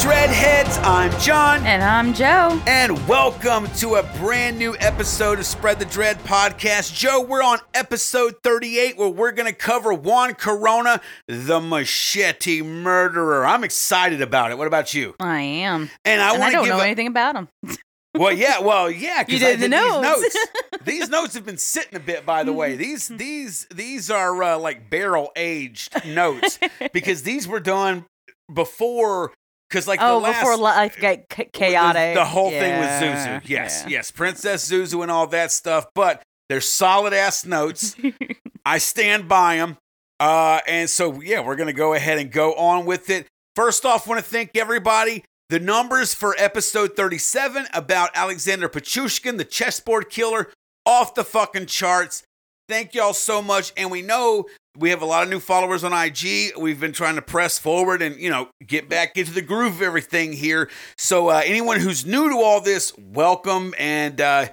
What's Dreadheads? I'm John. And I'm Joe. And welcome to a brand new episode of Spread the Dread podcast. Joe, we're on episode 38 where we're going to cover Juan Corona, the machete murderer. I'm excited about it. What about you? I am. And I and I don't give know a- anything about him. Well, yeah, well, yeah, You because I did the did these notes. notes. these notes have been sitting a bit, by the way. These these these are uh, like barrel aged notes because these were done before. Because like oh, the last, before life got chaotic. the whole thing with Zuzu. Yes, yeah. yes, Princess Zuzu and all that stuff. But they're solid ass notes. I stand by them. Uh, and so, yeah, we're to go ahead and go on with it. First off, want to thank everybody. The numbers for episode 37 about Alexander Pichushkin, the chessboard killer, off the fucking charts. Thank y'all so much. And we know we have a lot of new followers on IG. We've been trying to press forward and, you know, get back into the groove of everything here. So, uh, anyone who's new to all this, welcome. And, uh,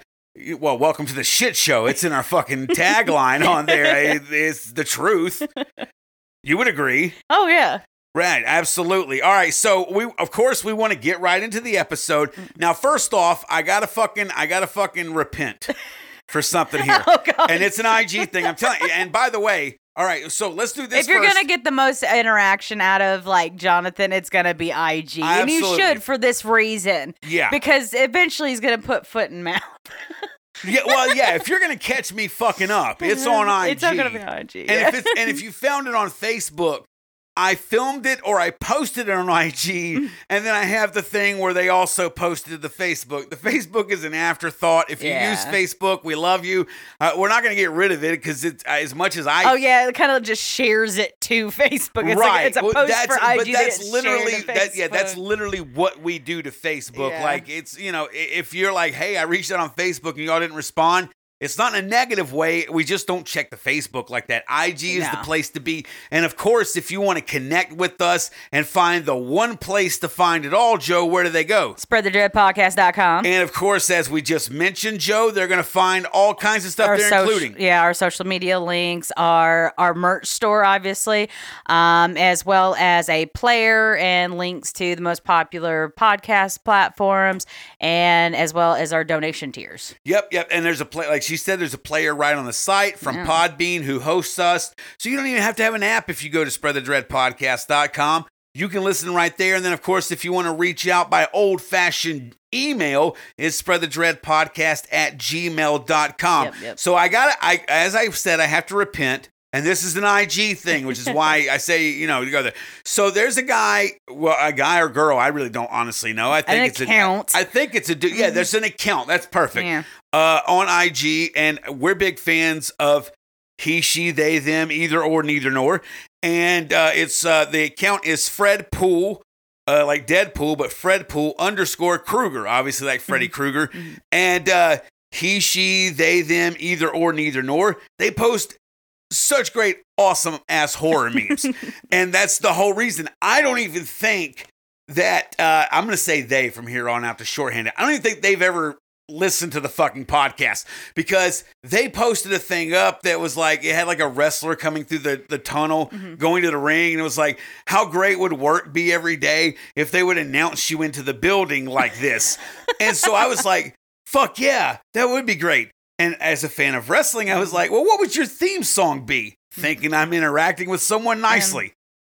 well, welcome to the shit show. It's in our fucking tagline on there. It's the truth. You would agree. Oh yeah. Right, absolutely. All right, so we of course we want to get right into the episode. Now, first off, I gotta fucking I gotta fucking repent for something here. Oh god. And it's an IG thing. I'm telling you. And by the way, all right, so let's do this. if you're first. gonna get the most interaction out of like Jonathan, it's gonna be IG, and you Absolutely. should for this reason, yeah, because eventually he's gonna put foot in mouth. yeah, well, yeah. If you're gonna catch me fucking up, it's on IG. It's not gonna be on IG. And if it's and if you found it on Facebook, I filmed it or I posted it on IG, and then I have the thing where they also posted the Facebook. The Facebook is an afterthought. If you Yeah. use Facebook, we love you. Uh, we're not going to get rid of it because it's uh, as much as I. Oh yeah, it kind of just shares it to Facebook. It's right, like it's a Well, post that's, for IG. but that that's gets literally that. Yeah, that's literally what we do to Facebook. Yeah. Like it's you know, if you're like, hey, I reached out on Facebook and y'all didn't respond. It's not in a negative way. We just don't check the Facebook like that. IG is the place to be. And of course, if you want to connect with us and find the one place to find it all, Joe, where do they go? spreadthedreadpodcast.com. And of course, as we just mentioned, Joe, they're going to find all kinds of stuff our there, social, including yeah, our social media links, our our merch store, obviously, um, as well as a player and links to the most popular podcast platforms, and as well as our donation tiers. Yep, yep. And there's a play, like she said, there's a player right on the site from Yeah. Podbean who hosts us. So you don't even have to have an app if you go to spreadthedreadpodcast.com. You can listen right there. And then, of course, if you want to reach out by old fashioned email, it's spreadthedreadpodcast at gmail.com. Yep, yep. So I got to, I, as I've said, I have to repent. And this is an IG thing, which is why I say, you know, you go there. So there's a guy, well, a guy or girl, I really don't honestly know. I think it's An it's account. A, I think it's a dude. Yeah, there's an account. That's perfect Yeah. uh, on IG, and we're big fans of he, she, they, them, either or, neither nor. And uh, it's uh, the account is Fred Pool, uh, like Deadpool, but Fred Pool underscore Kruger, obviously like Freddy Krueger. And uh, he, she, they, them, either or, neither nor. They post such great, awesome ass horror memes, and that's the whole reason. I don't even think that uh, I'm going to say they from here on out to shorthand it. I don't even think they've ever listened to the fucking podcast because they posted a thing up that was like it had like a wrestler coming through the, the tunnel going to the ring and it was like how great would work be every day if they would announce you into the building like this and so i was like fuck yeah that would be great and as a fan of wrestling i was like well what would your theme song be? Thinking i'm interacting with someone nicely.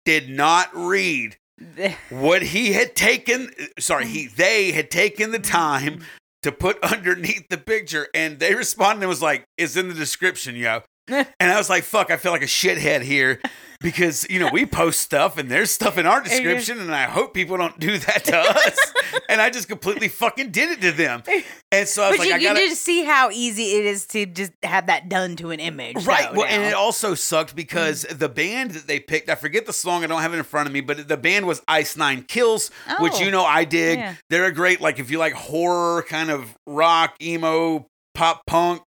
Did not read what he had taken sorry he they had taken the time mm-hmm. to put underneath the picture. And they responded and was like it's in the description yo and i was like fuck i feel like a shithead here because you know we post stuff and there's stuff in our description and i hope people don't do that to us and i just completely fucking did it to them and so i was But like you, i you gotta just see how easy it is to just have that done to an image. Right. Well, and it also sucked because mm. the band that they picked, I forget the song, I don't have it in front of me, but the band was Ice Nine Kills, which Oh. you know I dig. Yeah. They're a great, like, if you like horror, kind of rock, emo, pop punk,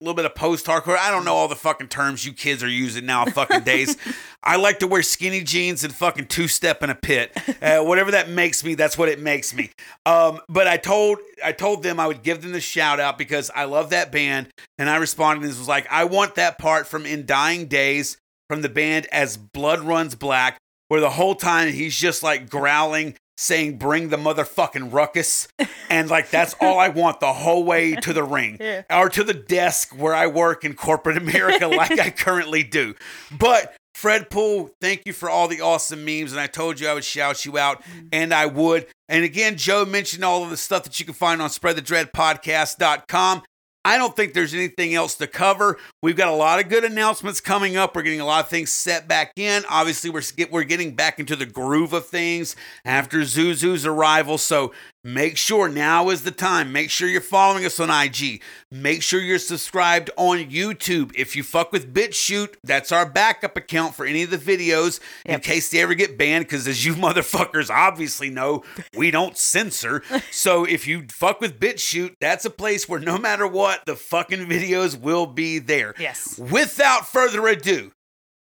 a little bit of post hardcore. I don't know all the fucking terms you kids are using now, fucking days. I like to wear skinny jeans and fucking two step in a pit. Uh, whatever that makes me, that's what it makes me. Um, but I told I told them I would give them the shout out because I love that band, and I responded and was like, I want that part from In Dying Days from the band as Blood Runs Black. where the whole time he's just like growling, saying, Bring the motherfucking ruckus. And like, that's all I want the whole way to the ring Yeah. or to the desk where I work in corporate America, like I currently do. But Fred Pool, thank you for all the awesome memes. And I told you I would shout you out, mm-hmm. and I would. And again, Joe mentioned all of the stuff that you can find on spreadthedreadpodcast.com. I don't think there's anything else to cover. We've got a lot of good announcements coming up. We're getting a lot of things set back in. Obviously, we're we're getting back into the groove of things after Zuzu's arrival. So make sure now is the time. Make sure you're following us on IG. Make sure you're subscribed on YouTube. If you fuck with BitChute, that's our backup account for any of the videos in case they ever get banned. Because as you motherfuckers obviously know, we don't censor. So if you fuck with BitChute, that's a place where no matter what, the fucking videos will be there. Yes. Without further ado,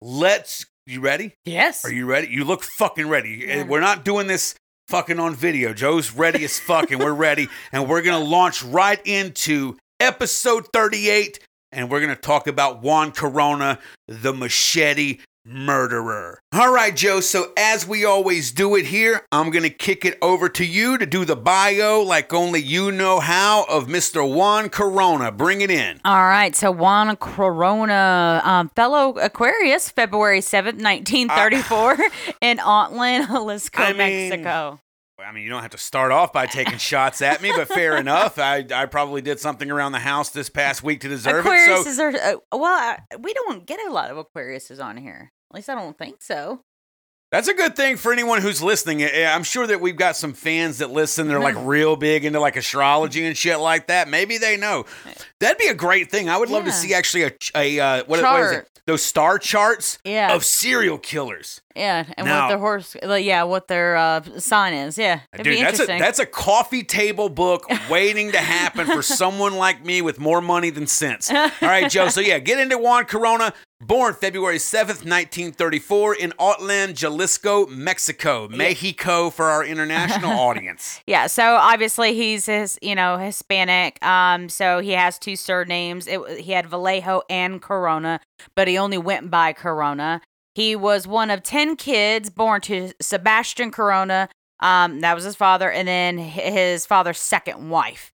let's. You ready? Yes. Are you ready? You look fucking ready. Yeah. We're not doing this fucking on video. Joe's ready as fuck, and we're ready. And we're going to launch right into episode 38. And we're going to talk about Juan Corona, the machete murderer. All right, Joe. So, as we always do it here, I'm going to kick it over to you to do the bio like only you know how of Mr. Juan Corona. Bring it in. All right, so Juan Corona, um, fellow Aquarius, February 7th, 1934, in Autlán, Jalisco, I mean, Mexico. I mean, you don't have to start off by taking shots at me, but fair enough. I, I probably did something around the house this past week to deserve it. Aquariuses So, are, uh, well, I, we don't get a lot of Aquariuses on here. At least I don't think so. That's a good thing for anyone who's listening. I'm sure that we've got some fans that listen. They're like real big into like astrology and shit like that. Maybe they know. That'd be a great thing. I would love to see actually a, a uh, what, what is it? Those star charts Yeah. of serial killers. Yeah, and Now- what their horse, like, yeah, what their uh, sign is. Yeah, it'd Dude, be that's a that's a coffee table book waiting to happen for someone like me with more money than sense. All right, Joe. So yeah, get into Juan Corona, born February seventh, nineteen thirty-four, in Autlán, Jalisco, Mexico, Mexico for our international audience. Yeah, so obviously he's his, you know, Hispanic. Um, so he has two surnames. It, he had Vallejo and Corona, but he only went by Corona. He was one of ten kids born to Sebastian Corona. Um, that was his father, and then his father's second wife,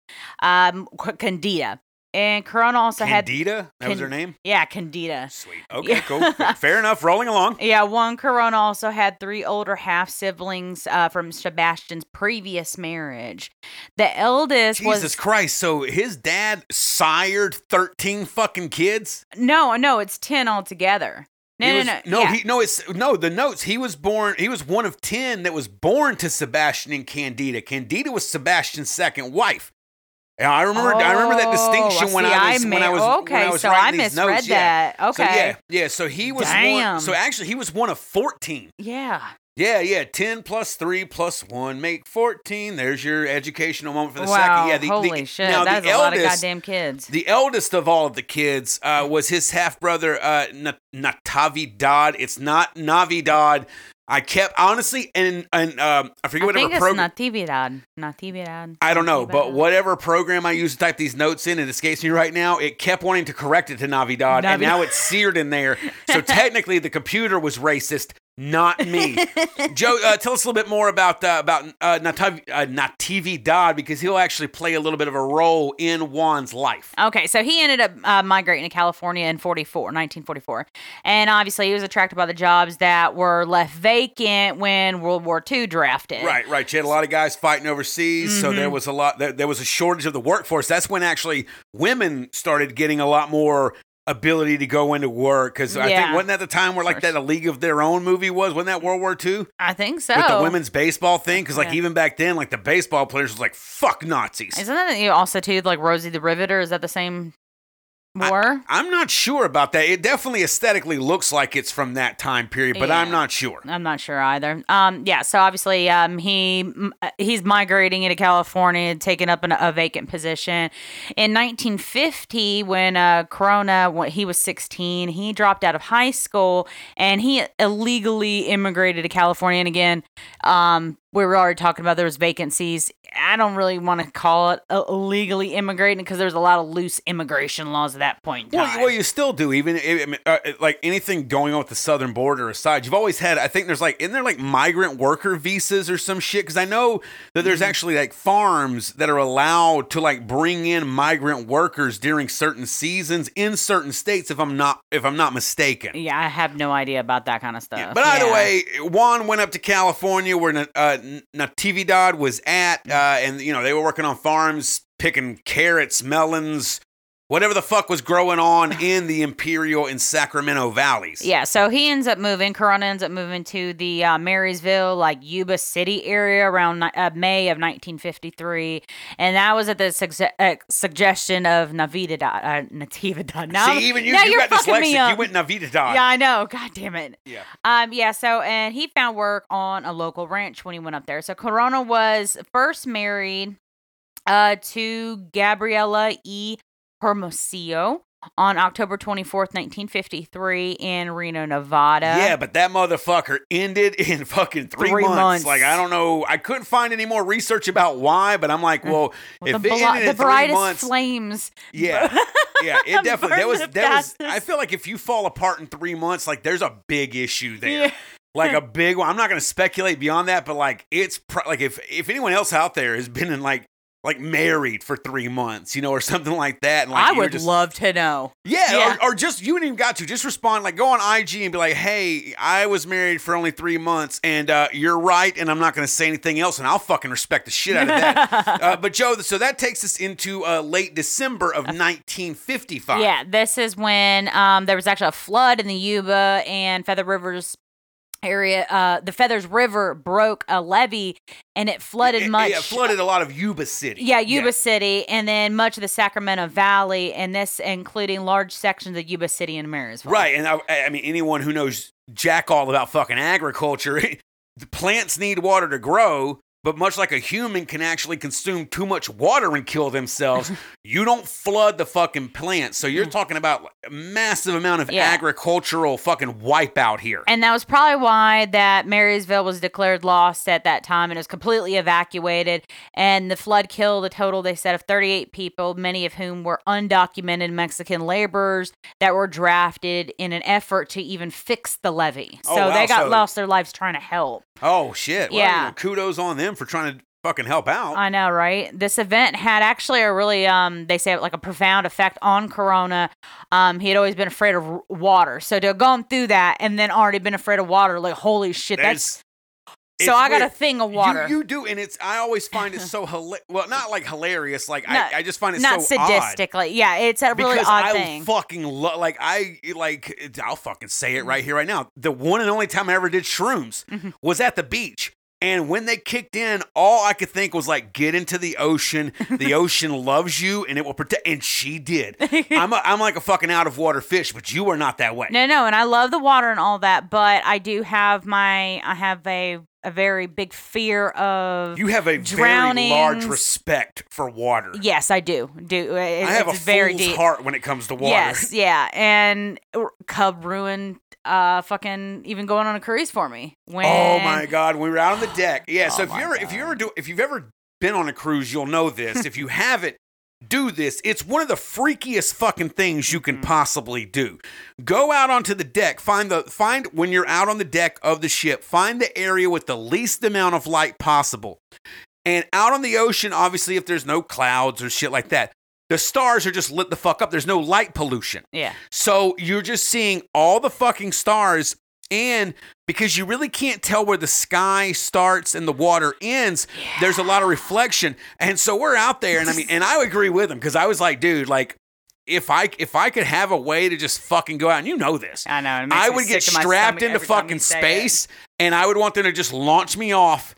um, Candida. And Corona also had, Candida, that was her name. yeah, Candida. Sweet. Okay, Yeah. cool. Fair enough. Rolling along. Yeah, Juan Corona also had three older half siblings uh, from Sebastian's previous marriage. The eldest was Jesus Christ. So his dad sired thirteen fucking kids. No, no, it's ten altogether. No, He no, was- no, no, yeah. he no, it's no. The notes. He was born. He was one of ten that was born to Sebastian and Candida. Candida was Sebastian's second wife. Yeah, I remember. I remember that Oh, distinction when see, I was I when I was when okay, I was so I misread notes. Yeah. that. So Okay. yeah, yeah. So he was one. So actually, he was one of fourteen. Yeah. Yeah, yeah. Ten plus three plus one make fourteen. There's your educational moment for the wow. second. Yeah. The, Holy the, shit. Now That's a lot of eldest, goddamn kids. the eldest of all of the kids uh, was his half brother, uh, Na- Natividad. It's not Navidad. I kept honestly, and and um, I forget I whatever program. Natividad. Natividad. I don't know, but whatever program I use to type these notes in, it escapes me right now. It kept wanting to correct it to Navidad, and now it's seared in there. So technically, the computer was racist, not me. Joe, uh, tell us a little bit more about uh, about uh, Natav- uh, Natividad because he'll actually play a little bit of a role in Juan's life. Okay, so he ended up uh, migrating to California in 44, 1944. And obviously, he was attracted by the jobs that were left vacant when World War II drafted. Right, right. You had a lot of guys fighting overseas, so there was a lot. There, there was a shortage of the workforce. That's when actually women started getting a lot more ability to go into work. Because I think wasn't that the time where like that a League of Their Own movie was? Wasn't that World War II I think so. with the women's baseball thing? Because like Yeah. even back then, like the baseball players was like fuck Nazis. Isn't that you also too like Rosie the Riveter? Is that the same war? I'm not sure about that. It definitely aesthetically looks like it's from that time period, but I'm not sure. I'm not sure either. Um, yeah. So obviously, um, he uh, he's migrating into California, taking up an, a vacant position. In 1950, when uh, Corona, when he was 16, he dropped out of high school and he illegally immigrated to California. And again, um, we were already talking about there was vacancies. I don't really want to call it uh, illegally immigrating because there's a lot of loose immigration laws at that point. In Well, time. well, you still do. Even I mean, uh, like anything going on with the southern border aside, you've always had. I think there's like, isn't there like migrant worker visas or some shit? Because I know that there's actually like farms that are allowed to like bring in migrant workers during certain seasons in certain states. If I'm not, if I'm not mistaken. yeah, I have no idea about that kind of stuff. Yeah, But either Yeah. way, Juan went up to California where uh, Natividad was at, uh, and you know they were working on farms, picking carrots, melons, whatever the fuck was growing on in the Imperial and Sacramento valleys. Yeah, so he ends up moving. Corona ends up moving to the uh, Marysville, like Yuba City area around uh, May of 1953, and that was at the sugge- uh, suggestion of Navidad, uh, Natividad. Now, See, even you, now you got dyslexic. You went Navidad. Yeah, I know. God damn it. Yeah. Um, yeah, so and he found work on a local ranch when he went up there. So Corona was first married uh to Gabriela E. Hermosillo on October 24th, 1953 in Reno, Nevada. Yeah, but that motherfucker ended in fucking three, Three months. months. Like I don't know, I couldn't find any more research about why, but I'm like, well, With if the, it bli- ended the in three brightest months, flames. Yeah, yeah, it definitely. That Burn was the that was. I feel like if you fall apart in three months, like there's a big issue there. Yeah. Like a big one. I'm not going to speculate beyond that, but like it's pro- like if if anyone else out there has been in like like married for three months, you know, or something like that, and like I would just, love to know. yeah, Yeah. Or, or just you even got to just respond like go on IG and be like, hey, I was married for only three months, and uh, you're right, and I'm not going to say anything else, and I'll fucking respect the shit out of that. uh, but Joe, so that takes us into uh, late December of 1955. Yeah, this is when um, there was actually a flood in the Yuba and Feather Rivers area. Uh, the Feathers River broke a levee and it flooded It- it- much. It, flooded a lot of Yuba City. Yeah, Yuba City, and then much of the Sacramento Valley, and this including large sections of Yuba City and Marysville. Right, and I, I mean anyone who knows jack all about fucking agriculture, the plants need water to grow. But much like a human can actually consume too much water and kill themselves, you don't flood the fucking plants. So you're talking about a massive amount of Mm. Yeah. agricultural fucking wipeout here. And that was probably why that Marysville was declared lost at that time and it was completely evacuated. And the flood killed a total, they said, of 38 people, many of whom were undocumented Mexican laborers that were drafted in an effort to even fix the levee. Oh, So wow. they got So- lost their lives trying to help. Oh shit! Well, you Yeah. know, kudos on them for trying to fucking help out. I know, right? This event had actually a really, um, they say, like a profound effect on Corona. Um, he had always been afraid of water, so to have gone through that and then already been afraid of water, like holy shit, that's. So I got a thing of water. You, you do, and it's. I always find it so hilarious. Well, not like hilarious. Like No, I, I just find it Not so odd. sadistically, yeah. It's a really because odd I thing. fucking love, like I like, I'll fucking say it right here, right now. The one and only time I ever did shrooms Mm-hmm. was at the beach, and when they kicked in, all I could think was like, get into the ocean. The ocean loves you, and it will protect. And she did. I'm, a, I'm like a fucking out of water fish, but you are not that way. no, no, and I love the water and all that, but I do have my, I have a a very big fear of. You have a very large respect for water. yes, I do. Do it, I have a very fool's deep. heart when it comes to water. Yes, yeah, and Cub ruined uh fucking even going on a cruise for me. When Oh my god, we were out on the deck. Yeah, so Oh if my you ever if you God. ever do if you've ever been on a cruise, you'll know this. if you haven't, do this. It's one of the freakiest fucking things you can Mm-hmm. possibly do. Go out onto the deck, find the find when you're out on the deck of the ship, find the area with the least amount of light possible. And out on the ocean, obviously if there's no clouds or shit like that, the stars are just lit the fuck up. There's no light pollution. Yeah, So you're just seeing all the fucking stars, and because you really can't tell where the sky starts and the water ends, there's a lot of reflection. And so we're out there, and I mean, and I agree with him because I was like, dude, like. If I if I could have a way to just fucking go out, and you know this, I know. I would get sick to my strapped into every time you fucking say it. space, and I would want them to just launch me off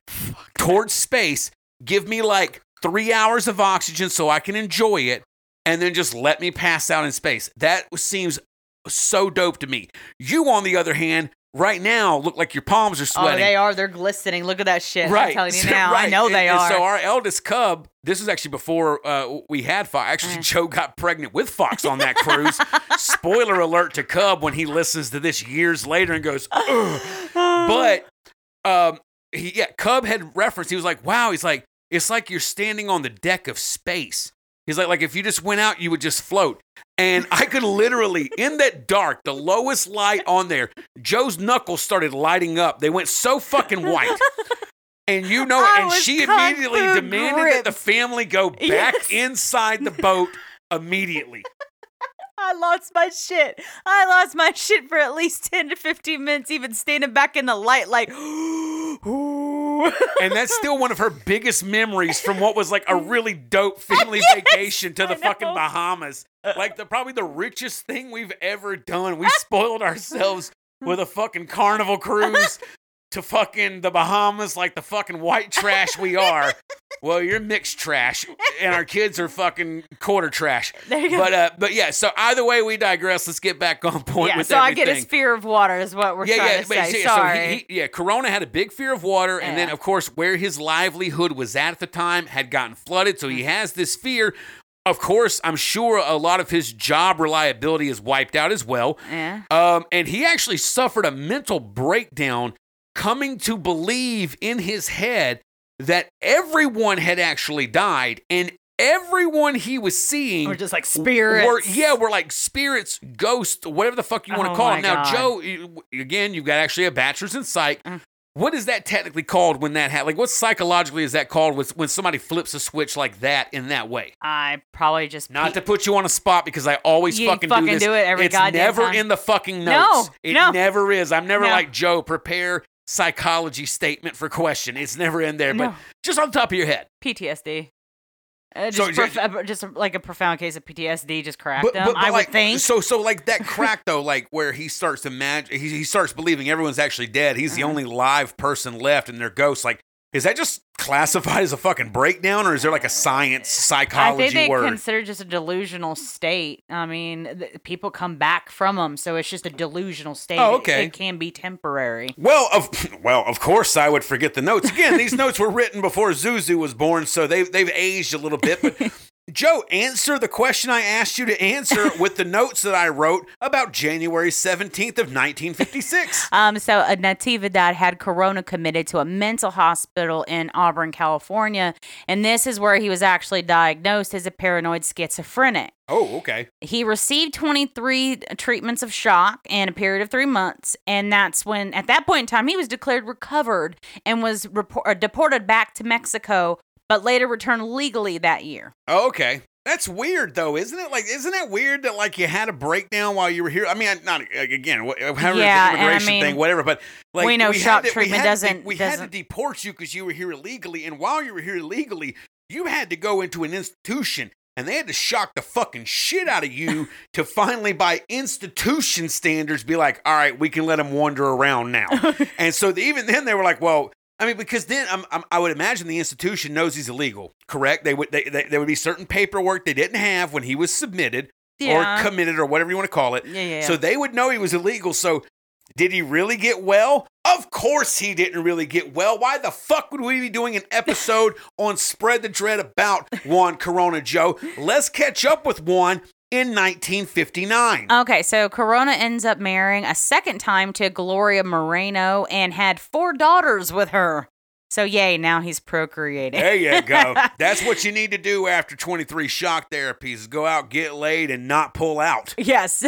towards space, give me like three hours of oxygen so I can enjoy it, and then just let me pass out in space. That seems so dope to me. You, on the other hand, right now look like your palms are Oh, sweating. they are. They're glistening. Look at that shit. Right. I'm telling you now. I know they and are. So our eldest cub, this was actually before uh, we had Fox. Actually, Uh. Joe got pregnant with Fox on that cruise. Spoiler alert to Cub when he listens to this years later and goes, Ugh. but um, he, yeah, Cub had referenced. He was like, "Wow," he's like, "It's like you're standing on the deck of space." He's like, like if you just went out, you would just float. And I could literally, in that dark, the lowest light on there, Joe's knuckles started lighting up. They went so fucking white. And you know, and she immediately demanded that the family go back Yes. inside the boat immediately. I lost my shit. I lost my shit for at least 10 to 15 minutes, even standing back in the light, like, And that's still one of her biggest memories from what was like a really dope family vacation to the fucking. Bahamas. Like the probably the richest thing we've ever done. We spoiled ourselves with a fucking carnival cruise to fucking the Bahamas like the fucking white trash we are. Well, you're mixed trash and our kids are fucking quarter trash. There you go. But uh but yeah, so either way we digress. Let's get back on point yeah, with so I everything. get his fear of water, is what we're trying to but say. see, Sorry. So he, he, yeah, Corona had a big fear of water, and then of course where his livelihood was at at the time had gotten flooded, so he Mm. has this fear. Of course, I'm sure a lot of his job reliability is wiped out as well. yeah. Um, and he actually suffered a mental breakdown, coming to believe in his head that everyone had actually died, and everyone he was seeing were just like spirits. were, yeah, we're like spirits, ghosts, whatever the fuck you want to Oh call them. Now, God. Joe, again, you've got actually a bachelor's in psych. Mm. What is that technically called when that happens? Like, what psychologically is that called with, when somebody flips a switch like that in that way? I probably just. Not pe- to put you on a spot because I always You fucking, fucking do this. do it every it's goddamn never time. in the fucking notes. No, it no. never is. I'm never No. like Joe. Prepare psychology statement for question. It's never in there, but just on the top of your head. PTSD. Uh, So just, ju- prof- uh, just like a profound case of PTSD just cracked But, him. but, but I like, would think. so. So like that crack though, like where he starts to imagine, he, he starts believing everyone's actually dead. He's the Uh-huh. only live person left, and they're ghosts. Like, is that just classified as a fucking breakdown, or is there like a science psychology I think they word? consider just a delusional state. I mean, th- people come back from them, so it's just a delusional state. Oh, It- okay. It, can be temporary. Well, of well, of course, I would forget the notes. Again, these notes were written before Zuzu was born, so they've they've aged a little bit. But Joe, answer the question I asked you to answer with the notes that I wrote about January seventeenth of nineteen fifty six. Um, so a Natividad had Corona committed to a mental hospital in Auburn, California, and this is where he was actually diagnosed as a paranoid schizophrenic. Oh, okay. He received 23 treatments of shock in a period of three months. And that's when, at that point in time, he was declared recovered and was report- uh, deported back to Mexico, but later returned legally that year. Oh, okay. That's weird though, isn't it? Like, isn't that weird that like you had a breakdown while you were here? I mean, not again, however Yeah, the and I immigration mean, thing, whatever. But like, we know had shock to- we treatment had to de- doesn't- we had to doesn't- deport you because you were here illegally, and while you were here illegally, you had to go into an institution. And they had to shock the fucking shit out of you to finally, by institution standards, be like, all right, we can let them wander around now. and so the, even then, they were like, well, I mean, because then I'm, I'm, I would imagine the institution knows he's illegal, correct? They would they, they, there would be certain paperwork they didn't have when he was submitted Yeah. or committed or whatever you want to call it. Yeah, yeah. So they would know he was illegal. So did he really get well? Of course he didn't really get well. Why the fuck would we be doing an episode on Spread the Dread about Juan Corona Joe? Let's catch up with Juan in 1959. Okay, so Corona ends up marrying a second time to Gloria Moreno and had four daughters with her. So, yay, now he's procreating. There you go. That's what you need to do after 23 shock therapies go out, get laid, and not pull out. Yes.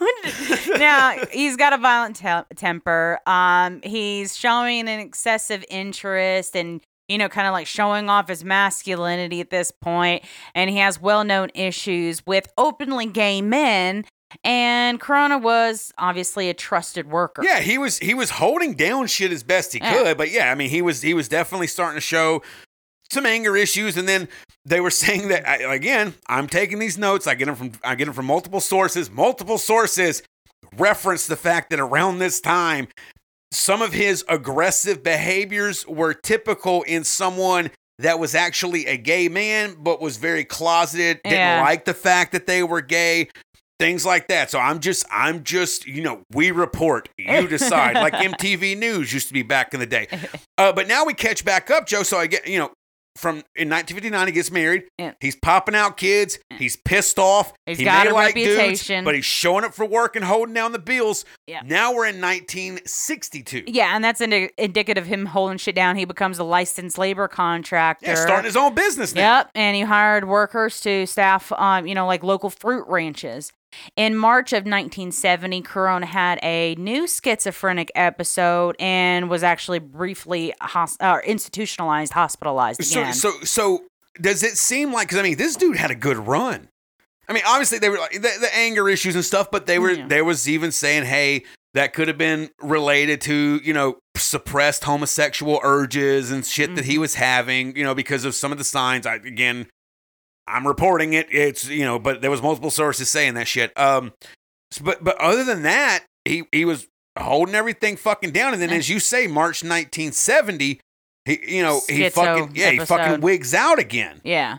now he's got a violent te- temper. Um, he's showing an excessive interest and you know, kind of like showing off his masculinity at this point, and he has well-known issues with openly gay men. And Corona was obviously a trusted worker. Yeah, he was he was holding down shit as best he Yeah. could, but yeah, I mean he was he was definitely starting to show some anger issues, and then they were saying that again. I'm taking these notes. I get them from I get them from multiple sources. Multiple sources reference the fact that around this time, some of his aggressive behaviors were typical in someone that was actually a gay man, but was very closeted. Didn't Yeah. like the fact that they were gay. Things like that. So I'm just, I'm just, you know, we report, you decide. like MTV News used to be back in the day. Uh, but now we catch back up, Joe. So I get, you know, from in 1959 he gets married. Yeah. He's popping out kids. He's pissed off. He's he got may a like dudes, reputation. but he's showing up for work and holding down the bills. Yeah. Now we're in 1962. Yeah, and that's indi- indicative of him holding shit down. He becomes a licensed labor contractor. Yeah, starting his own business now. Yep, and he hired workers to staff, um, you know, like local fruit ranches. In March of 1970, Corona had a new schizophrenic episode and was actually briefly or institutionalized, hospitalized So, again. so, so does it seem like? Because I mean, this dude had a good run. I mean, obviously they were like the, the anger issues and stuff, but they were Yeah. there was even saying, hey, that could have been related to you know suppressed homosexual urges and shit that Mm-hmm. he was having, you know, because of some of the signs. I again, I'm reporting it. It's you know, but there was multiple sources saying that shit. Um, but but other than that, he he was holding everything fucking down, and then as you say, March 1970. He, you know, he Schizo fucking yeah, he fucking wigs out again. Yeah.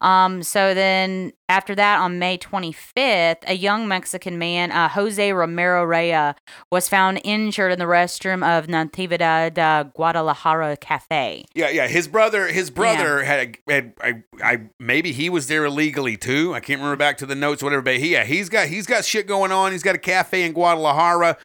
Um, so then after that, on May 25th, a young Mexican man, uh, Jose Romero Rea, was found injured in the restroom of Natividad uh, Guadalajara Cafe. Yeah, yeah. His brother, his brother had, a, had I, I, maybe he was there illegally too. I can't remember back to the notes, whatever. But he, yeah, he's got, he's got shit going on. He's got a cafe in Guadalajara,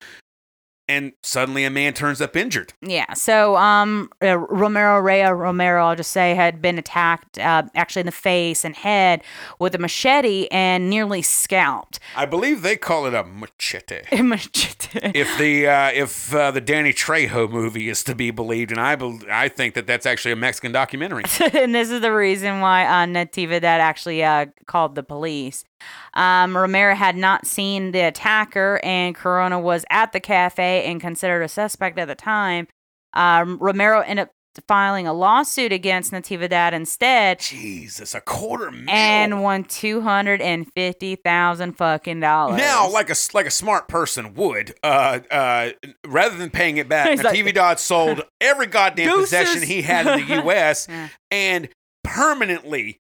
and suddenly a man turns up injured. Yeah. So, um, uh, Romero Rea Romero, I'll just say, had been attacked, uh, actually in the face and head with a machete and nearly scalped. I believe they call it a machete. Machete. if the uh, if uh, the Danny Trejo movie is to be believed, and I bel I think that that's actually a Mexican documentary. and this is the reason why uh, Natividad actually uh, called the police. Um, Romero had not seen the attacker, and Corona was at the cafe and considered a suspect at the time. Um, Romero ended up filing a lawsuit against Natividad instead Jesus, a quarter mil. and won two hundred and fifty thousand fucking dollars. Now, like a like a smart person would, uh, uh, rather than paying it back, He's like- Natividad sold every goddamn Deuces. possession he had in the U.S. Yeah. and permanently.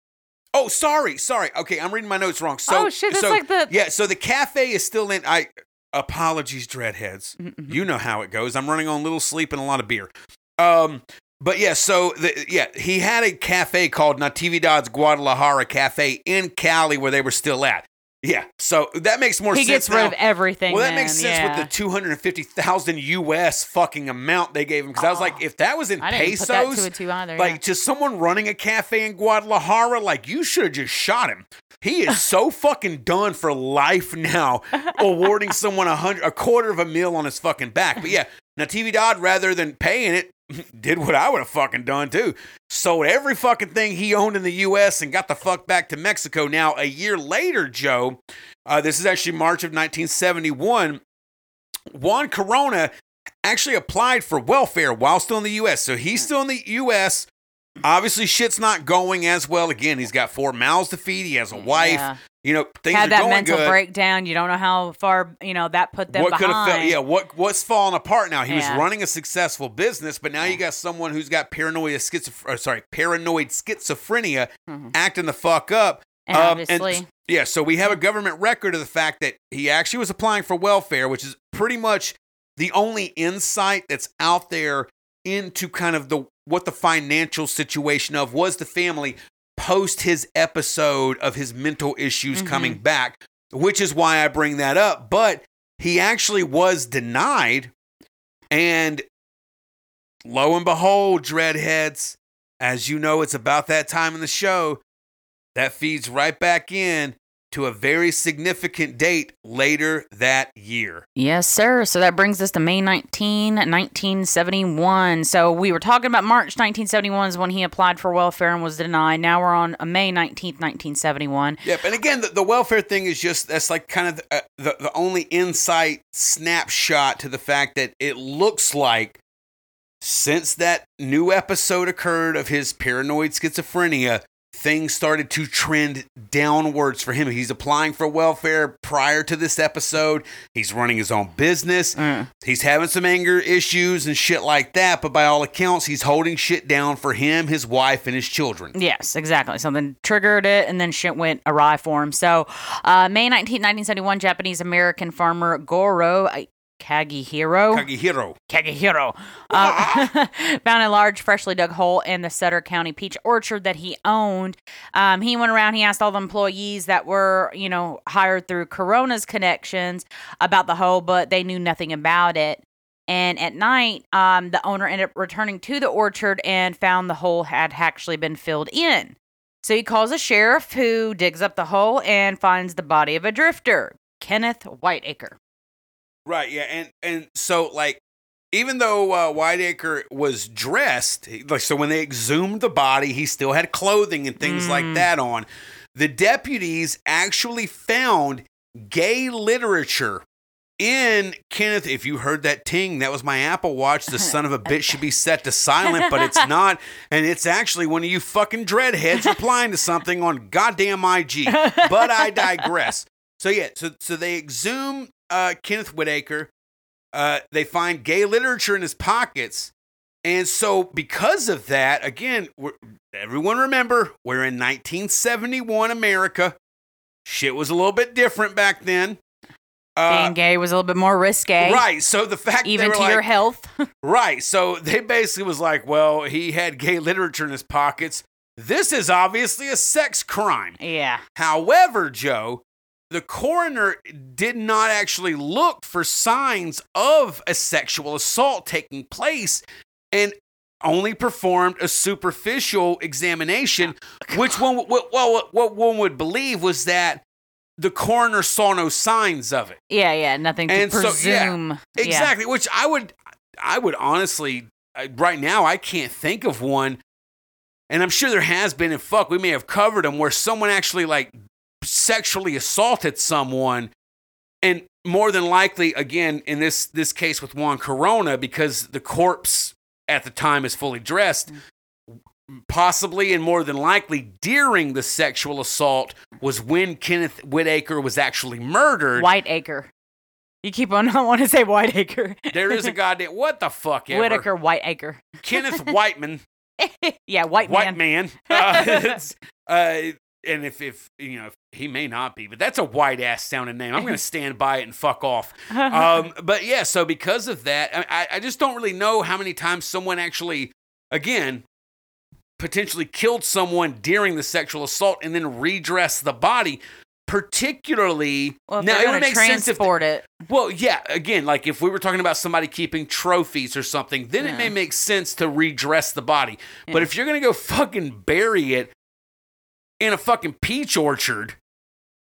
Oh, sorry, sorry. Okay, I'm reading my notes wrong. So, Oh, shit, that's so, like the- yeah. So the cafe is still in. I apologies, dreadheads. Mm-mm. You know how it goes. I'm running on little sleep and a lot of beer. Um, but yeah, so the, yeah, he had a cafe called Natividad's Guadalajara Cafe in Cali where they were still at. Yeah, so that makes more he sense. gets rid now. of everything. Well, that then, makes sense yeah. with the two hundred and fifty thousand U.S. fucking amount they gave him. Because I was like, Oh. if that was in I pesos, two two either. like yeah. to someone running a cafe in Guadalajara, like you should have just shot him. He is so fucking done for life now, awarding someone a hundred, a quarter of a mil on his fucking back. But yeah, Natividad, rather than paying it, did what I would have fucking done too. Sold every fucking thing he owned in the U.S. and got the fuck back to Mexico. Now, a year later, Joe, uh, this is actually March of 1971. Juan Corona actually applied for welfare while still in the U.S. So he's still in the U.S. Obviously, shit's not going as well. Again, he's got four mouths to feed. He has a wife. Yeah. You know, things had that mental good. breakdown. You don't know how far you know that put them what could have felt? Yeah, what what's falling apart now? He Yeah. was running a successful business, but now you got someone who's got paranoid schizoph- or sorry, paranoid schizophrenia, Mhm. acting the fuck up. And Um, obviously, Yeah, so we have a government record of the fact that he actually was applying for welfare, which is pretty much the only insight that's out there into kind of the what the financial situation of was the family post his episode of his mental issues Mhm. coming back, which is why I bring that up. But he actually was denied, and lo and behold, dreadheads, as you know, it's about that time in the show that feeds right back in to a very significant date later that year. yes, sir. So that brings us to May 19, 1971. So we were talking about March 1971 is when he applied for welfare and was denied. Now we're on uh, May 19, 1971. Yep, and again, the, the welfare thing is just that's like kind of the, uh, the the only insight snapshot to the fact that it looks like since that new episode occurred of his paranoid schizophrenia, things started to trend downwards for him. He's applying for welfare prior to this episode. He's running his own business. Mm. He's having some anger issues and shit like that, but by all accounts, he's holding shit down for him, his wife, and his children. Yes, exactly. Something triggered it, and then shit went awry for him. So, uh, May 19, 1971, Japanese American farmer Goro Kagihiro. Kagihiro. Kagehiro uh, found a large, freshly dug hole in the Sutter County peach orchard that he owned. Um, he went around, he asked all the employees that were, you know, hired through Corona's connections about the hole, but they knew nothing about it. And at night, um, the owner ended up returning to the orchard and found the hole had actually been filled in. So he calls a sheriff who digs up the hole and finds the body of a drifter, Kenneth Whiteacre. Right, yeah, and and so like even though uh, Whiteacre was dressed, like so when they exhumed the body, he still had clothing and things like Mm. that on. The deputies actually found gay literature in Kenneth. If you heard that ting, that was my Apple Watch. The son of a bitch should be set to silent, but it's not, and it's actually one of you fucking dreadheads replying to something on goddamn IG. But I digress. So yeah, so so they exhume uh, Kenneth Whitaker. Uh, they find gay literature in his pockets, and so because of that, again, we're, everyone remember we're in 1971 America. Shit was a little bit different back then. Uh, Being gay was a little bit more risque. right. So the fact Even to were your health. Right. So they basically was like, well, he had gay literature in his pockets. This is obviously a sex crime. yeah. However, Joe, the coroner did not actually look for signs of a sexual assault taking place and only performed a superficial examination, oh, which one, well, well, what one would believe was that the coroner saw no signs of it. Yeah, yeah. Nothing to And so, yeah, presume. Yeah. Exactly, which I would, I would honestly, right now, I can't think of one, and I'm sure there has been. And fuck, we may have covered them where someone actually like sexually assaulted someone, and more than likely, again, in this this case with Juan Corona, because the corpse at the time is fully dressed. Possibly and more than likely during the sexual assault was when Kenneth Whitaker was actually murdered. Whiteacre. You keep on I want to say Whiteacre. There is a goddamn what the fuck ever. Whitaker Whiteacre. Kenneth Whiteman, yeah, white, White man. man. Uh, uh, and if if you know if he may not be, but that's a white ass sounding name. I'm going to stand by it and fuck off. Um, but yeah, so because of that, I, I- just don't really know how many times someone actually, again, potentially killed someone during the sexual assault and then redressed the body. Particularly, well, now it would make sense if transport it. well, yeah, again, like if we were talking about somebody keeping trophies or something, then it may make sense to redress the body. But if you're going to go fucking bury it in a fucking peach orchard,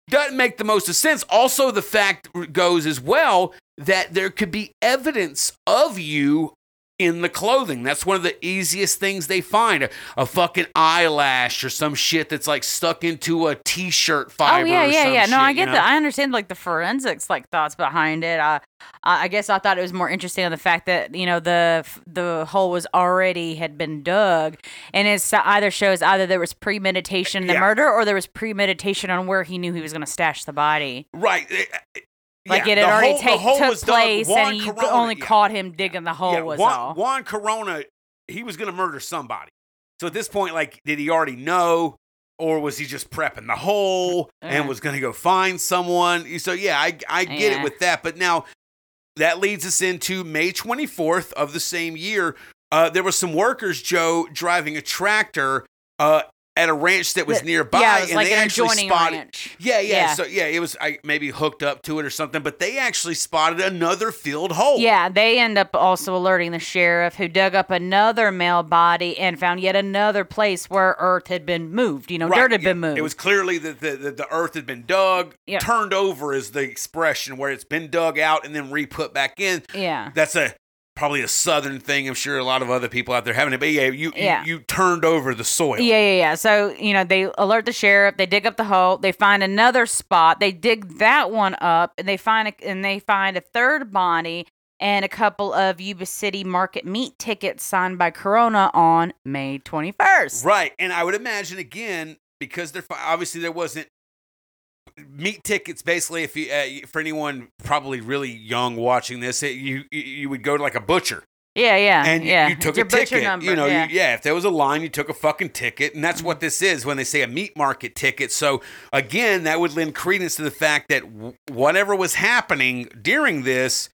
doesn't make the most of sense. Also, the fact goes as well that there could be evidence of you in the clothing. That's one of the easiest things they find. A, a fucking eyelash or some shit that's like stuck into a t-shirt fiber. Oh yeah, yeah, yeah. shit, No, I you get know? that. I understand like the forensics like thoughts behind it. Uh, I I guess I thought it was more interesting on the fact that you know the the hole was already had been dug, and it's either shows either there was premeditation in the Yeah. murder or there was premeditation on where he knew he was going to stash the body. Right. Like yeah, it had already hole- take, took place, and you Corona- only yeah. caught him digging the hole. yeah, was Juan, all. Juan Corona, he was going to murder somebody. So at this point, like, did he already know, or was he just prepping the hole and was going to go find someone? So yeah, I I get it with that. But now that leads us into May 24th of the same year. Uh, there were some workers, Joe, driving a tractor uh, at a ranch that was That- nearby, yeah, was and like they an actually spotted. ranch. Yeah, yeah, Yeah. So yeah, it was I, maybe hooked up to it or something, but they actually spotted another filled hole. Yeah, they end up also alerting the sheriff, who dug up another male body and found yet another place where earth had been moved. You know, Right, dirt had yeah. been moved. It was clearly that the, the, the earth had been dug, turned over is the expression where it's been dug out and then re-put back in. yeah, That's a probably a southern thing. I'm sure a lot of other people out there having it, but yeah, you Yeah. you, you turned over the soil. yeah, yeah, yeah. So you know, they alert the sheriff. They dig up the hole. They find another spot. They dig that one up, and they find a, and they find a third body and a couple of Yuba City Market meat tickets signed by Corona on May 21st. Right, and I would imagine again because there obviously there wasn't meat tickets. Basically, if you uh, for anyone probably really young watching this, it, you you- would go to like a butcher. Yeah, yeah, and yeah. you took It's a ticket. number, you know, yeah. You, yeah. If there was a line, you took a fucking ticket, and that's what this is when they say a meat market ticket. So again, that would lend credence to the fact that w- whatever was happening during this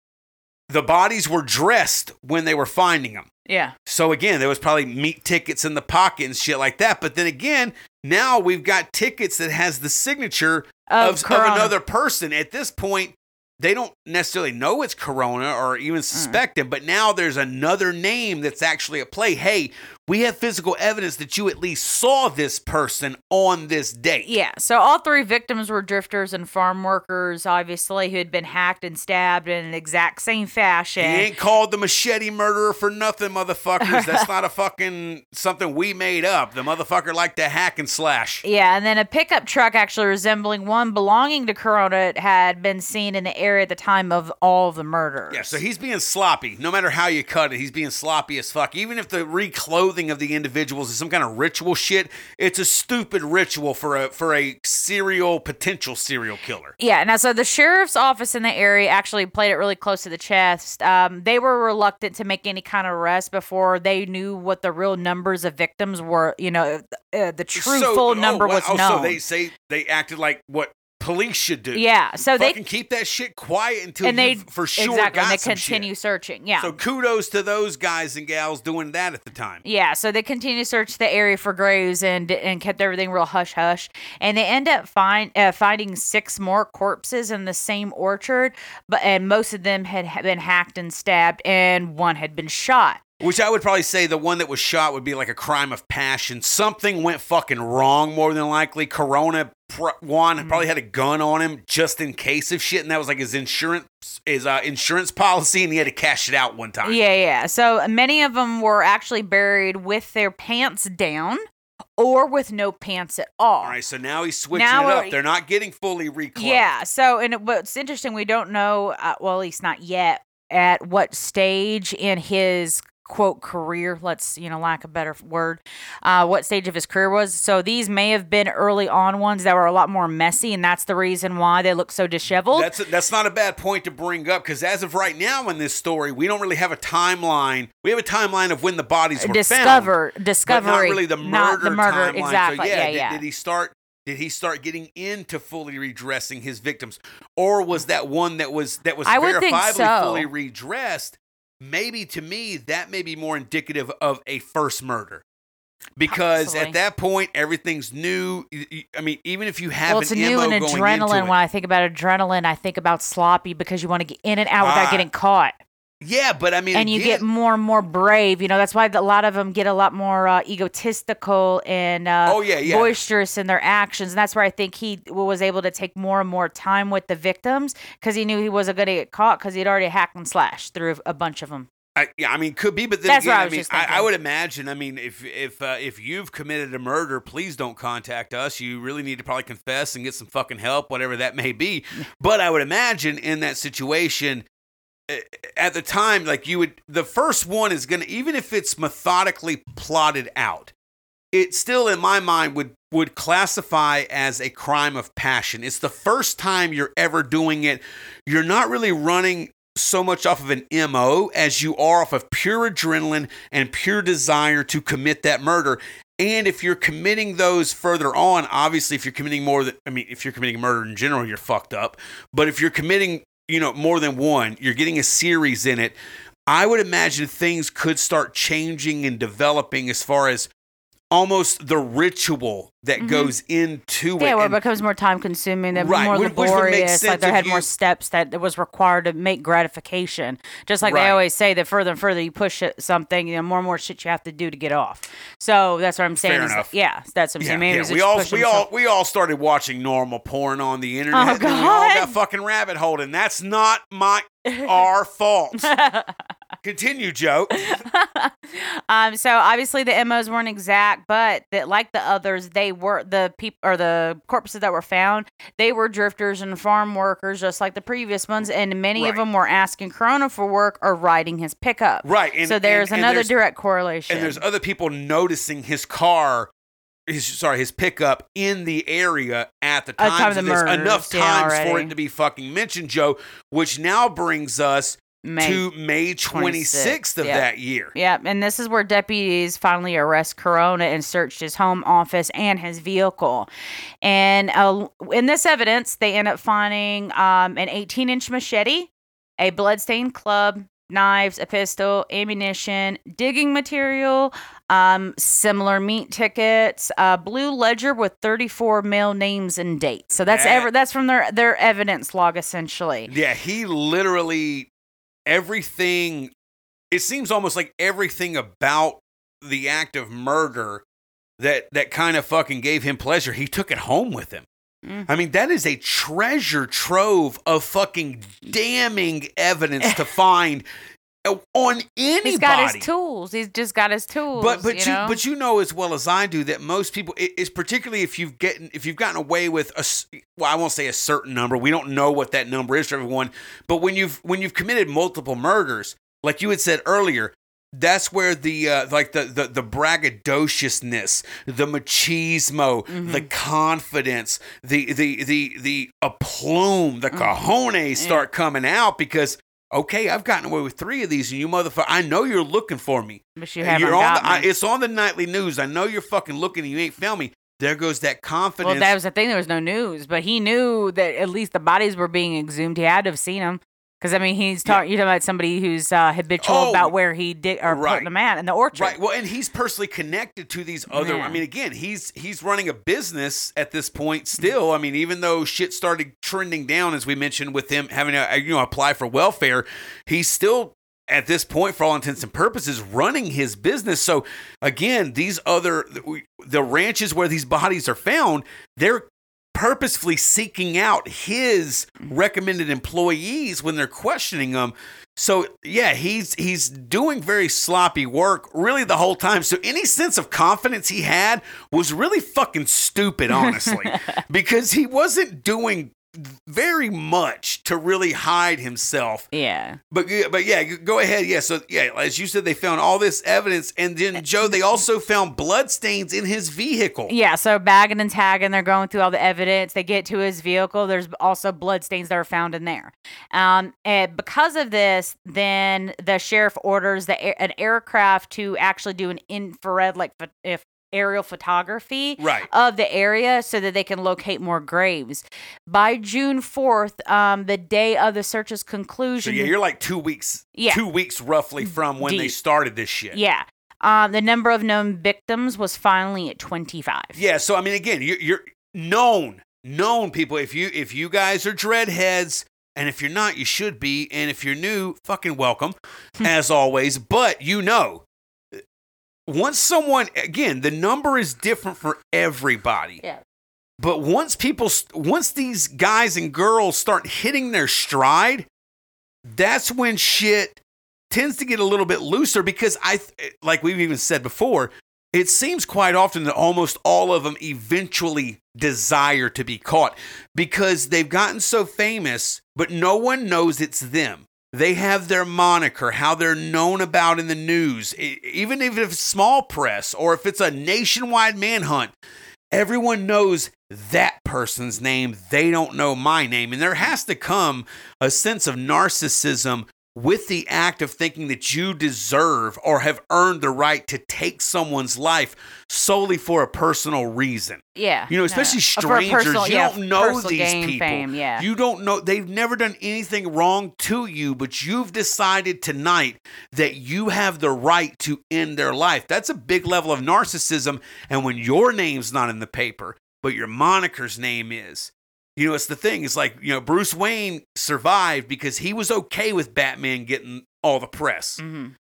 the bodies were dressed when they were finding them. Yeah. So again, there was probably meat tickets in the pocket and shit like that. But then again, now we've got tickets that has the signature Of of, of another person. At this point, they don't necessarily know it's Corona or Mm. even suspect it, but now there's another name that's actually at play. Hey, we have physical evidence that you at least saw this person on this date. Yeah. So all three victims were drifters and farm workers, obviously, who had been hacked and stabbed in an exact same fashion. He ain't called the machete murderer for nothing, motherfuckers. That's not a fucking something we made up. The motherfucker liked to hack and slash. Yeah, and then a pickup truck actually resembling one belonging to Corona had been seen in the area at the time of all the murders. Yeah, so he's being sloppy. No matter how you cut it, he's being sloppy as fuck. Even if the reclothing of the individuals is some kind of ritual shit, it's a stupid ritual for a for a serial potential serial killer. Yeah, now so the sheriff's office in the area actually played it really close to the chest. Um, they were reluctant to make any kind of arrest before they knew what the real numbers of victims were. You know, uh, the true So- full oh, number wow. was Oh, known. So they say they acted like what police should do. yeah, so they fucking keep that shit quiet until and they for sure exactly got and they some shit. continue searching. Yeah. So kudos to those guys and gals doing that at the time. Yeah, so they continued to search the area for graves and and kept everything real hush hush. And they end up find uh, finding six more corpses in the same orchard, but and most of them had been hacked and stabbed, and one had been shot. Which I would probably say the one that was shot would be like a crime of passion. Something went fucking wrong, more than likely. Corona pr- Juan Mm-hmm. probably had a gun on him just in case of shit, and that was like his insurance his uh, insurance policy, and he had to cash it out one time. Yeah, yeah. So many of them were actually buried with their pants down or with no pants at all. All right, so now he's switching Now it up. They're not getting fully reclothed. Yeah. So, and it- what's interesting, we don't know, uh, well, at least not yet, at what stage in his quote career, let's, you know, lack a better word, uh, what stage of his career was. So these may have been early on ones that were a lot more messy, and that's the reason why they look so disheveled. That's that's not a bad point to bring up because as of right now in this story, we don't really have a timeline. We have a timeline of when the bodies were found. Discover, but discovery, not really the murder, not the murder. timeline. Exactly. So yeah, yeah, did, yeah. did he start? Did he start getting into fully redressing his victims, or was that one that was that was I would think verifiably so. fully redressed? Maybe to me that may be more indicative of a first murder. Because Possibly. at that point everything's new. i mean, even if you have well, an it's new MO and adrenaline. When I think about adrenaline, I think about sloppy because you want to get in and out without Ah, getting caught. Yeah, but I mean, and you get more and more brave. You know, that's why a lot of them get a lot more uh, egotistical and uh, Oh, yeah, yeah. boisterous in their actions. And that's where I think he was able to take more and more time with the victims because he knew he wasn't going to get caught because he'd already hacked and slashed through a bunch of them. I, yeah, I mean, could be, but then That's again, I I, mean, I, I would imagine. I mean, if if uh, if you've committed a murder, please don't contact us. You really need to probably confess and get some fucking help, whatever that may be. But I would imagine in that situation, at the time, like you would, the first one is gonna, even if it's methodically plotted out, it still, in my mind, would would classify as a crime of passion. It's the first time you're ever doing it. You're not really running so much off of an MO as you are off of pure adrenaline and pure desire to commit that murder. And if you're committing those further on, obviously, if you're committing more than, I mean, if you're committing murder in general, you're fucked up. But if you're committing, you know, more than one, you're getting a series in it. I would imagine things could start changing and developing as far as almost the ritual that Mhm. goes into Yeah, it. where it becomes more time consuming, Right, more which- which laborious. sense Like there if had more steps that it was required to make gratification. Just like Right. they always say, that further and further you push it, something, you know, more and more shit you have to do to get off. So that's what I'm saying. Fair enough. Yeah, that's what I'm Yeah, saying. Maybe yeah, we all we all we all started watching normal porn on the internet. Oh, and we all got fucking rabbit holed, and that's not my our fault. Continue, Joe. um, so obviously the MOs weren't exact, but that like the others, they were the people or the corpses that were found. They were drifters and farm workers, just like the previous ones, and many of them were asking Corona for work or riding his pickup. Right, and so there's and- and another there's- direct correlation. And there's other people noticing his car, his sorry, his pickup in the area at the At time. time so the there's murders, enough yeah, times for it to be fucking mentioned, Joe. Which now brings us May. to May 26th of yeah. that year. Yeah, and this is where deputies finally arrest Corona and searched his home office and his vehicle. And uh, in this evidence, they end up finding um, an 18 inch machete, a bloodstained club, knives, a pistol, ammunition, digging material, um, similar meat tickets, a blue ledger with 34 male names and dates. So that's That- ever that's from their their evidence log essentially. Yeah, he literally everything. It seems almost like everything about the act of murder that that kind of fucking gave him pleasure. He took it home with him. Mm. I mean, that is a treasure trove of fucking damning evidence to find on anybody. He's got his tools. He's just got his tools. But but you, know? but you know as well as I do that most people is particularly if you've gotten if you've gotten away with a well I won't say a certain number we don't know what that number is for everyone but when you've when you've committed multiple murders like you had said earlier that's where the uh, like the, the the braggadociousness, the machismo, Mm-hmm. the confidence, the the the the aplomb, the cojones start coming out because okay, I've gotten away with three of these, and you motherfucker, I know you're looking for me. but you haven't You're on got the, I, me. it's on the nightly news. I know you're fucking looking and you ain't found me. There goes that confidence. Well, that was the thing. There was no news, but he knew that at least the bodies were being exhumed. He had to have seen them. Because I mean, he's talking. You're talking about somebody who's uh, habitual Oh, about where he did or right. putting them at in the orchard. Right. Well, and he's personally connected to these other. I mean, again, he's he's running a business at this point. Still, I mean, even though shit started trending down, as we mentioned, with him having to you know apply for welfare, he's still at this point, for all intents and purposes, running his business. So again, these other the ranches where these bodies are found, they're purposefully seeking out his recommended employees when they're questioning them. So yeah, he's he's doing very sloppy work really the whole time. So any sense of confidence he had was really fucking stupid, honestly, because he wasn't doing very much to really hide himself. Yeah. But but yeah, go ahead. Yeah, so yeah, as you said, they found all this evidence, and then Joe, they also found blood stains in his vehicle. Yeah. So bagging and tagging, they're going through all the evidence. They get to his vehicle. There's also blood stains that are found in there. Um, and because of this, then the sheriff orders the an aircraft to actually do an infrared, like if aerial photography Right. of the area so that they can locate more graves. By June 4th, um, the day of the search's conclusion. So yeah, you're like two weeks, Yeah. two weeks roughly from when they started this shit. yeah, um, the number of known victims was finally at 25. Yeah, so I mean, again, you're, you're known, known people. If you if you guys are dreadheads, and if you're not, you should be. And if you're new, fucking welcome, as always. But you know, once someone again, the number is different for everybody. Yeah. But once people, once these guys and girls start hitting their stride, that's when shit tends to get a little bit looser because I, like we've even said before, it seems quite often that almost all of them eventually desire to be caught because they've gotten so famous, but no one knows it's them. They have their moniker, how they're known about in the news, even if it's small press or if it's a nationwide manhunt. Everyone knows that person's name. They don't know my name. And there has to come a sense of narcissism with the act of thinking that you deserve or have earned the right to take someone's life solely for a personal reason. Yeah. You know, especially no. Strangers. personal- you yeah, don't know these gain, people. Fame, yeah. You don't know. They've never done anything wrong to you, but you've decided tonight that you have the right to end their life. That's a big level of narcissism. And when your name's not in the paper, but your moniker's name is, you know, it's the thing. It's like, you know, Bruce Wayne survived because he was okay with Batman getting all the press. Mhm.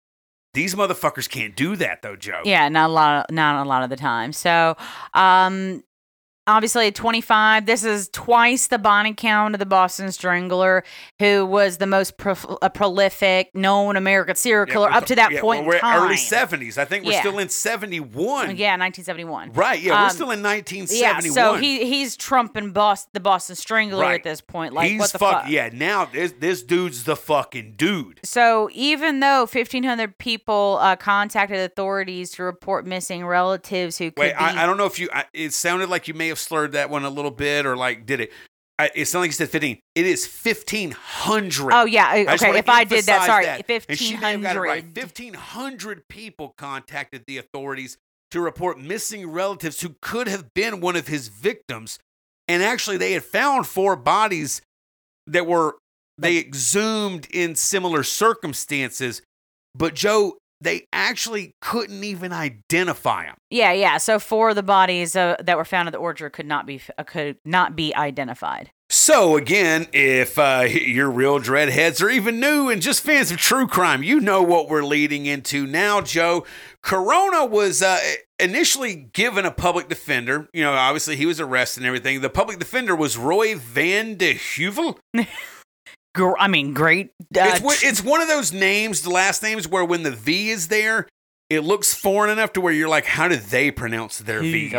These motherfuckers can't do that, though, Joe. Yeah, not a lot. Of, not a lot of the time. So, um, obviously, at 25, this is twice the body count of the Boston Strangler, who was the most pro- uh, prolific known American serial killer we're up to that yeah, point We're in time. early 70s. I think we're Yeah. still in 71. Yeah, 1971. Right. Yeah, we're Um, still in Yeah, 1971. so he he's trumping Bos- the Boston Strangler Right. at this point. Like, He's what the fuck, fuck? Yeah, now this this dude's the fucking dude. So even though 1,500 people uh, contacted authorities to report missing relatives who could Wait, be I, I don't know if you. I, it sounded like you may have slurred that one a little bit, or like did it? I, it sounded like you said 15. It is 1,500. Oh yeah, I okay. If I did that, sorry, that. And she fifteen may have got it right. hundred. 1,500 people contacted the authorities to report missing relatives who could have been one of his victims. And actually, they had found four bodies that were they exhumed in similar circumstances, but Joe, they actually couldn't even identify them. Yeah, yeah. So four of the bodies uh, that were found at the orchard could not be uh, could not be identified. So again, if uh, you're real dreadheads or even new and just fans of true crime, you know what we're leading into now, Joe. Corona was uh, initially given a public defender. You know, obviously he was arrested and everything. The public defender was Roy Van de Heuvel. Gr- I mean, great. Uh, it's, one- it's one of those names, the last names, where when the V is there, it looks foreign enough to where you're like, how do they pronounce their V's?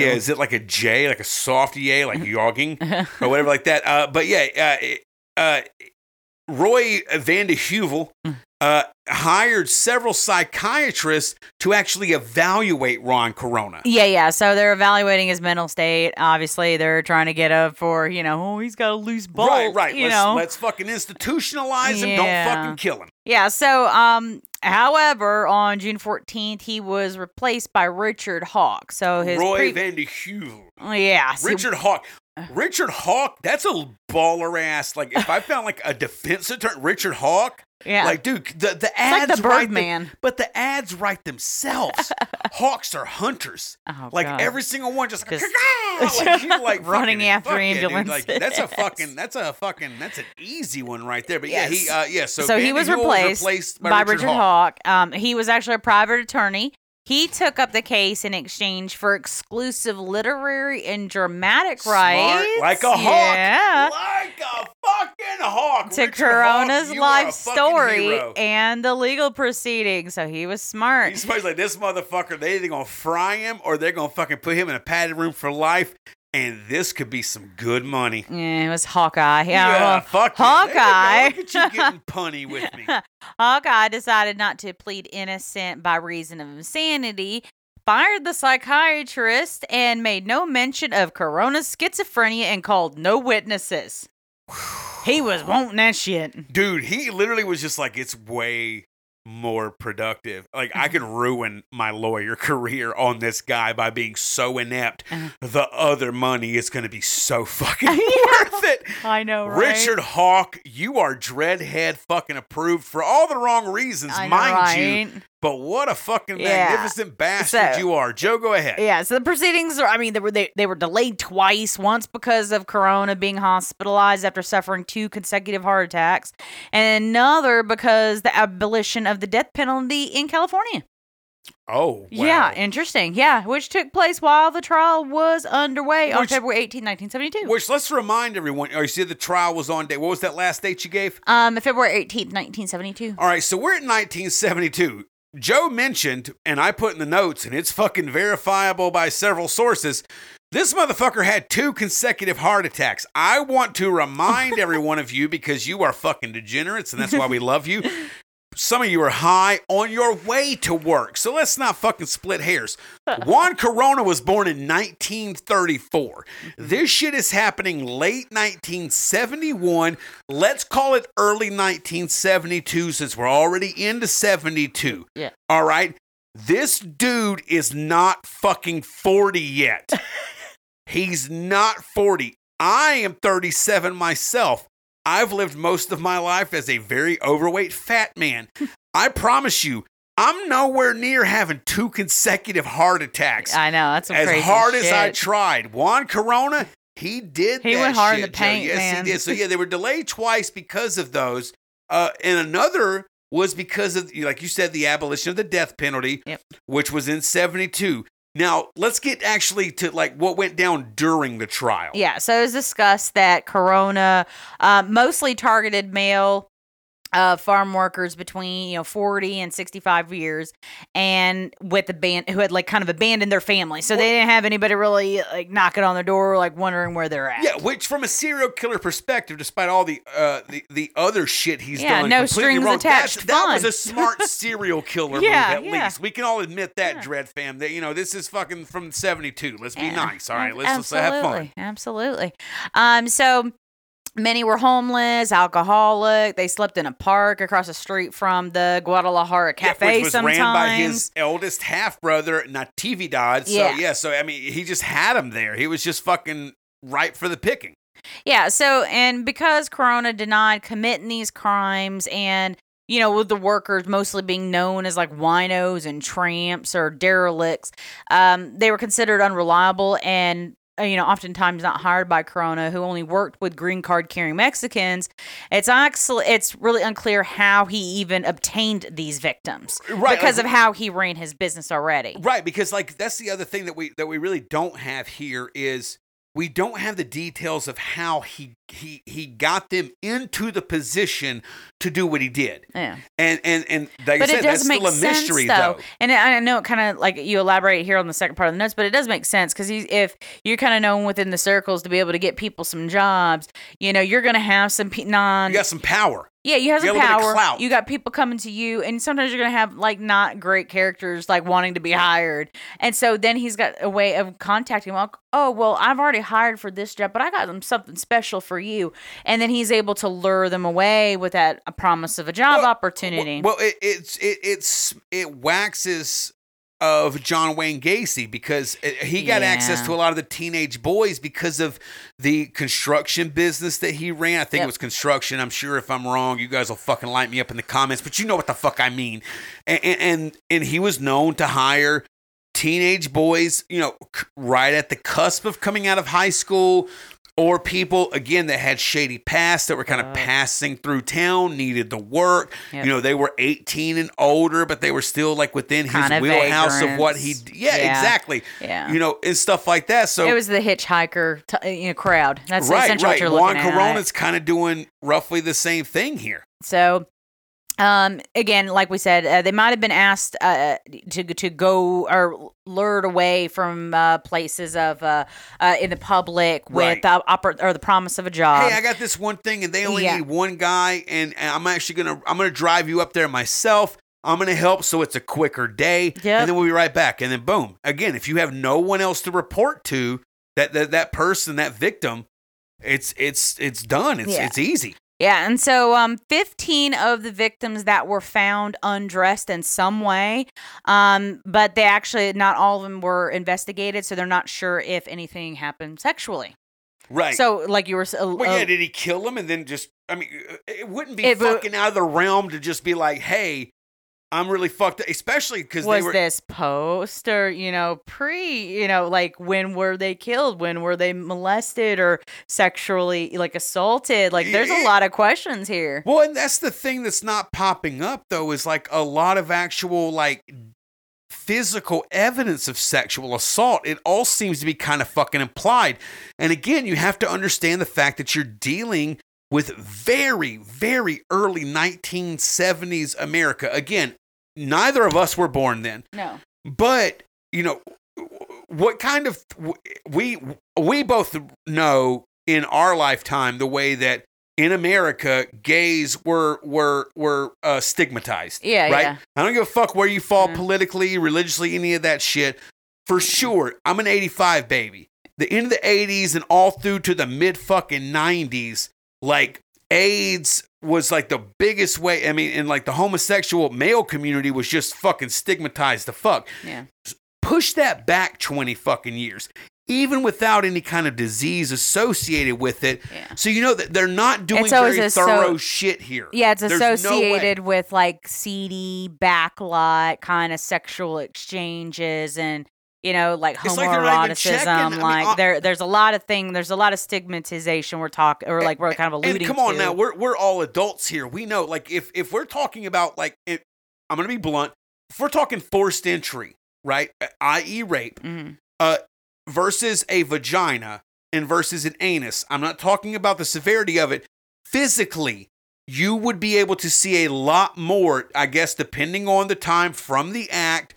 Yeah, is it like a J, like a soft Y, like yogging or whatever like that? Uh, but yeah, uh, uh, Roy Van de Heuvel uh, hired several psychiatrists to actually evaluate Juan Corona. Yeah, yeah. So they're evaluating his mental state. Obviously, they're trying to get a for you know, oh, he's got a loose bolt. right, right. You let's, know, let's fucking institutionalize him. Don't Yeah. fucking kill him. Yeah, so um however, on June 14th, he was replaced by Richard Hawk. So his Roy pre- Van de Heuvel. yeah, Richard Hawk. Richard Hawk, that's a baller ass. Like if I found like a defense attorney, Richard Hawk, yeah. like dude, the the it's like ads the write them- Birdman. but the ads write themselves. Hawks are hunters. oh, Like God. every single one just Just- like, you like Running after yeah, dude. ambulances. Like that's a fucking that's a fucking that's an easy one right there. But yeah, he uh yeah, so, So he was Heuvel replaced by, by Richard, Richard Hawk. Hawk. Um, he was actually a private attorney. He took up the case in exchange for exclusive literary and dramatic Smart, rights. like a hawk. Yeah. Like a fucking hawk. to Richard Corona's Hawk, you are a life story hero. and the legal proceedings. So he was smart. He's supposed like this motherfucker. They either gonna fry him or they're gonna fucking put him in a padded room for life. And this could be some good money. Yeah, it was Hawkeye. Yeah, well, fuck yeah. You go. Hawkeye. Look at you getting punny with me. Hawkeye decided not to plead innocent by reason of insanity, fired the psychiatrist, and made no mention of Corona's schizophrenia and called no witnesses. He was wanting that shit. Dude, he literally was just like, it's way more productive. Like, I could ruin my lawyer career on this guy by being so inept. Uh-huh. The other money is going to be so fucking worth it. I know, right? Richard Hawk, you are dreadhead fucking approved for all the wrong reasons, know, mind you. But what a fucking Yeah. magnificent bastard So- you are. Joe, go ahead. Yeah, so the proceedings are I mean they were they, they were delayed twice, once because of corona being hospitalized after suffering two consecutive heart attacks, and another because the abolition of the death penalty in California. Oh, wow. Yeah, interesting. Yeah, which took place while the trial was underway on February 18, 1972. Which let's remind everyone. Oh, you said the trial was on day. What was that last date you gave? um February 18, 1972. All right, so we're at 1972. Joe mentioned, and I put in the notes, and it's fucking verifiable by several sources. This motherfucker had two consecutive heart attacks. I want to remind every one of you because you are fucking degenerates, and that's why we love you. Some of you are high on your way to work, so let's not fucking split hairs. Juan Corona was born in 1934. Mm-hmm. This shit is happening late 1971. Let's call it early 1972 since we're already into 72. Yeah. All right. This dude is not fucking 40 yet. He's not 40. I am 37 myself. I've lived most of my life as a very overweight fat man. I promise you, I'm nowhere near having two consecutive heart attacks. I know, that's as hard as I tried. Juan Corona, he did He went hard in shit, the Joe. paint, yes, man. he did. So yeah, they were delayed twice because of those. Uh, and another was because of, like you said, the abolition of the death penalty, Yep. which was in 72. Now, let's get actually to like what went down during the trial. Yeah, so it was discussed that Corona uh, mostly targeted male uh, farm workers between you know 40 and 65 years, and with the band who had like kind of abandoned their family, so they didn't have anybody really like knocking on their door, like wondering where they're at. Yeah, which from a serial killer perspective, despite all the uh, the, the other shit he's Yeah, done, no strings wrong, attached That was a smart serial killer Yeah, move, at yeah. least. We can all admit that, Yeah. Dread Fam. That you know, this is fucking from '72. Let's be Yeah. nice, all right? Let's, let's have fun. absolutely, Absolutely. Um, so many were homeless, alcoholic. They slept in a park across the street from the Guadalajara Yeah, Cafe. which was sometimes. ran by his eldest half brother, Natividad. So Yeah. yeah, so I mean, he just had him there. He was just fucking ripe for the picking. Yeah. So, and because Corona denied committing these crimes and you know, with the workers mostly being known as like winos and tramps or derelicts, um, they were considered unreliable and Uh, you know, oftentimes not hired by Corona, who only worked with green card carrying Mexicans. It's actually it's really unclear how he even obtained these victims, Right, Because like- of how he ran his business already. Right, because like that's the other thing that we that we really don't have here is we don't have the details of how he he he got them into the position to do what he did. Yeah. And and and like but I said, it does that's make still a sense mystery though. though. and I know it kind of like you elaborate here on the second part of the notes, but it does make sense because if you're kind of known within the circles to be able to get people some jobs, you know, you're going to have some pe- non. You got some power. Yeah, you have You some a little bit of power. You got people coming to you, and sometimes you're gonna have like not great characters like wanting to be hired, and so then he's got a way of contacting. Well, oh well, I've already hired for this job, but I got them something special for you, and then he's able to lure them away with that a promise of a job Well, opportunity. Well, it, it's it, it's it waxes of John Wayne Gacy because eh, eh, he got access to a lot of the teenage boys because of the construction business that he ran. I think Yep. it was construction. I'm sure if I'm wrong, you guys will fucking light me up in the comments, but you know what the fuck I mean. And and, and he was known to hire teenage boys, you know, right at the cusp of coming out of high school, or people again that had shady past that were kind of Uh. passing through town, needed the work. Yep. You know, they were 18 and older, but they were still like within his of wheelhouse of what he. Yeah, Yeah. exactly. yeah. You know, and stuff like that. So it was the hitchhiker t- you know crowd. That's right, essentially right. what you're Juan looking at. Corona's kind of doing roughly the same thing here. So, um, again, like we said, uh, they might have been asked uh, to to go or lured away from uh, places of uh, uh, in the public with Right. the oppor- or the promise of a job. hey, I got this one thing, and they only yeah. need one guy, and, and I'm actually gonna I'm gonna drive you up there myself. I'm gonna help, so it's a quicker day, Yep. and then we'll be right back. And then boom, again, if you have no one else to report to, that that, that person, that victim, it's it's it's done. It's Yeah. it's easy. Yeah, and so um, 15 of the victims that were found undressed in some way, um, but they actually not all of them were investigated, so they're not sure if anything happened sexually. Right. So, like you were, uh, well, uh, yeah. Did he kill him and then just? I mean, uh, it wouldn't be It fucking out of the realm to just be like, "Hey, I'm really fucked," up. especially because they was were. this post or you know pre you know like when were they killed when were they molested or sexually like assaulted like there's a lot of questions here Well, and that's the thing that's not popping up though is like a lot of actual like physical evidence of sexual assault. It all seems to be kind of fucking implied. And again, you have to understand the fact that you're dealing with very, very early 1970s America. Again, neither of us were born then. no But you know, what kind of we we both know in our lifetime the way that in America gays were were were uh, stigmatized. Yeah, right. yeah. I don't give a fuck where you fall Yeah. politically, religiously, any of that shit. For sure, I'm an '85 baby. The end of the '80s and all through to the mid fucking '90s, like AIDS was like the biggest way. I mean, and like the homosexual male community was just fucking stigmatized the fuck yeah push that back 20 fucking years even without any kind of disease associated with it Yeah. so you know that they're not doing very thorough shit here yeah it's There's no associated with like seedy backlot kind of sexual exchanges and you know like It's like they're not even homoeroticism. I mean, like uh, there there's a lot of thing there's a lot of stigmatization we're talking or like we're kind of alluding and come on to now we're, we're all adults here we know like if if we're talking about like if, i'm gonna be blunt if we're talking forced entry right i.e rape Mhm. uh, versus a vagina and versus an anus. I'm not talking about the severity of it. Physically, you would be able to see a lot more, I guess, depending on the time from the act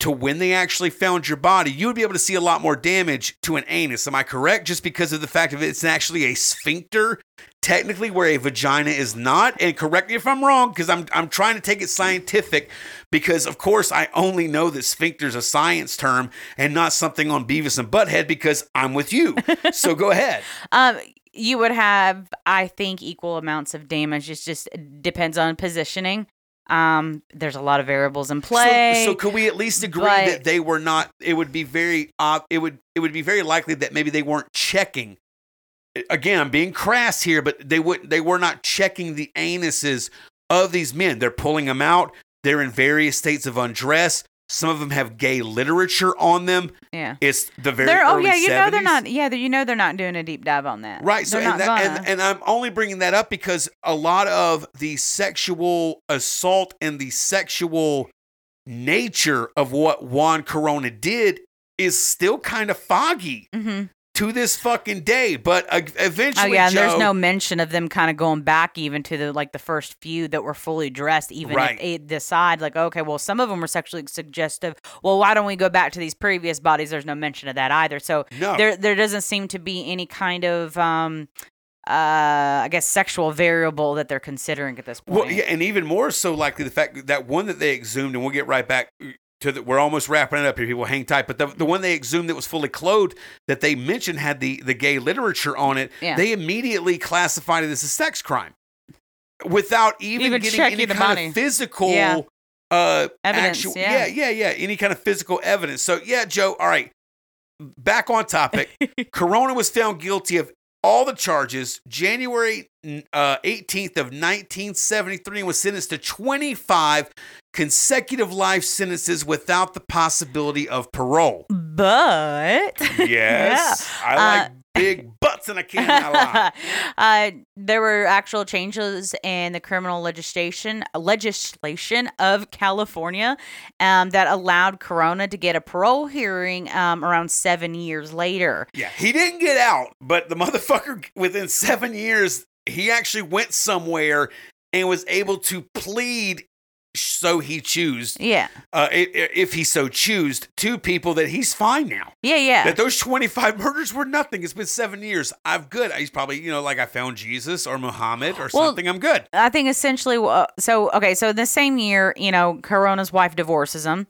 to when they actually found your body. You would be able to see a lot more damage to an anus. Am I correct? Just because of the fact of it's actually a sphincter, technically, where a vagina is not. And correct me if I'm wrong, because I'm I'm trying to take it scientific. Because of course I only know that sphincter's a science term and not something on Beavis and Butthead because I'm with you. so go ahead. Um, you would have, I think, equal amounts of damage. It just depends on positioning. Um, there's a lot of variables in play. So, so could we at least agree but- that they were not? It would be very. Uh, it would. It would be very likely that maybe they weren't checking again, I'm being crass here, but they would they were not checking the anuses of these men. They're pulling them out. They're in various states of undress. Some of them have gay literature on them. Yeah. It's the very They're, oh yeah, you know they're not. Yeah, you know they're not doing a deep dive on that. Right. So and, that, and and I'm only bringing that up because a lot of the sexual assault and the sexual nature of what Juan Corona did is still kind of foggy Mhm. To this fucking day. But uh, Oh eventually, yeah, and there's no mention of them kind of going back even to the like the first few that were fully dressed. Even Right. if they decide like, okay, well, some of them were sexually suggestive. Well, why don't we go back to these previous bodies? There's no mention of that either. So no. there there doesn't seem to be any kind of um uh I guess sexual variable that they're considering at this point. Well, yeah, and even more so likely the fact that one that they exhumed, and we'll get right back to the, we're almost wrapping it up here. People hang tight, but the, the one they exhumed that was fully clothed that they mentioned had the the gay literature on it. Yeah. They immediately classified it as a sex crime without even, Even getting checking any the kind body. of physical. Yeah. Uh, Evidence, actual, yeah. yeah, yeah, yeah. Any kind of physical evidence. So, yeah, Joe. All right, back on topic. Corona was found guilty of all the charges January uh, 18th of 1973 and was sentenced to 25 consecutive life sentences without the possibility of parole. but Yes, I like big butts and I cannot lie. uh, there were actual changes in the criminal legislation legislation of California um, that allowed Corona to get a parole hearing um, around seven years later. Yeah, he didn't get out, but the motherfucker within seven years, he actually went somewhere and was able to plead so he choose Yeah, uh, if he so choose two people that he's fine now yeah, yeah. that those 25 murders were nothing it's been seven years i'm good he's probably you know like i found jesus or muhammad or Well, something i'm good I think essentially, uh, so okay, so the same year, you know, Corona's wife divorces him.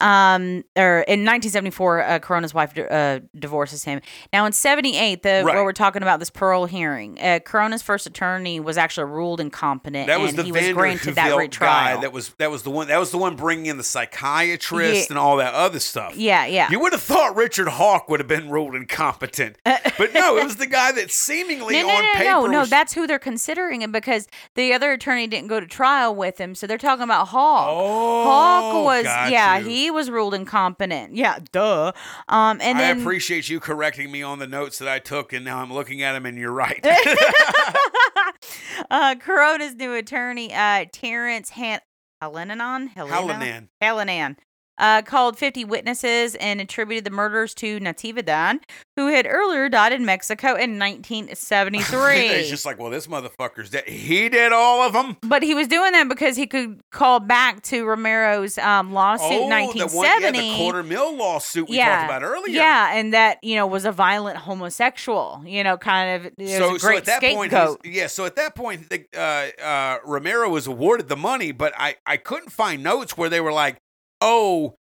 Um, or in 1974, uh, Corona's wife uh, divorces him. Now in 78, the Right. where we're talking about this parole hearing, uh, Corona's first attorney was actually ruled incompetent, that was and the he was Vander granted that retrial. guy that was that was the one that was the one bringing in the psychiatrist Yeah. and all that other stuff yeah, yeah. You would have thought Richard Hawk would have been ruled incompetent, but no, it was the guy that seemingly no, no, on no, paper. no, no. was- That's who they're considering it because the other attorney didn't go to trial with him, so they're talking about Hawk. Oh, Hawk was, yeah, you. he was ruled incompetent. Yeah, duh. Um, and I then appreciate you correcting me on the notes that I took, and now I'm looking at them, and you're right. uh, Corona's new attorney, uh, Terrence Han- Helenanon, Helena? Halanan. Helenan, uh, called 50 witnesses and attributed the murders to Natividad, who had earlier died in Mexico in 1973. it's just like, well, this motherfucker's dead. He did all of them. but he was doing that because he could call back to Romero's um, lawsuit Oh, in the one, yeah, 1970. the quarter mill lawsuit we yeah, talked about earlier. Yeah, and that you know was a violent homosexual. You know, kind of So, so at that scapegoat. he's- yeah. So at that point, the, uh, uh, Romero was awarded the money, but I, I couldn't find notes where they were like, oh,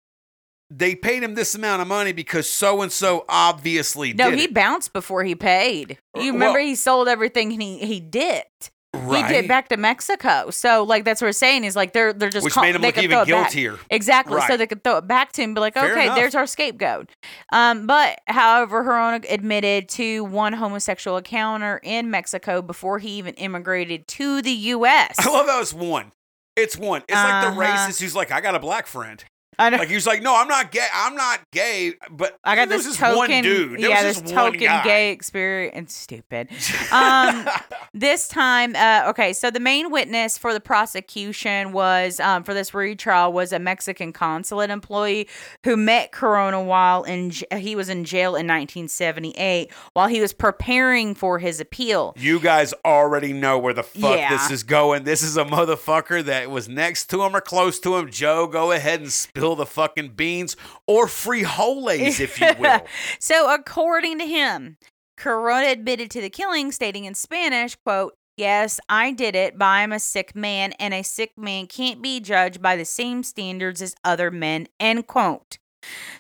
they paid him this amount of money because so and so obviously no, did he it. bounced before he paid. Uh, You remember well- he sold everything and he he dipped. right. He dipped back to Mexico. So like that's what we're saying is like they're they're just which call- made him they look even guiltier. Exactly. So they could throw it back to him and be like, Fair okay, enough. there's our scapegoat. Um, but however, Corona admitted to one homosexual encounter in Mexico before he even immigrated to the U.S. I love how it's one. It's one. It's like the Uh-huh. racist who's like, I got a black friend. I know. Like he was like, no, I'm not gay. I'm not gay. But I got this this one dude. There yeah, this this token guy. gay experience. Stupid. Um, this time, uh, okay, so the main witness for the prosecution was um, for this retrial was a Mexican consulate employee who met Corona while in he was in jail in 1978 while he was preparing for his appeal. You guys already know where the fuck Yeah. this is going. This is a motherfucker that was next to him or close to him. Joe, go ahead and spill the fucking beans or frijoles, if you will. So, according to him, Corona admitted to the killing, stating in Spanish, quote, Yes, I did it, but I'm a sick man, and a sick man can't be judged by the same standards as other men, end quote.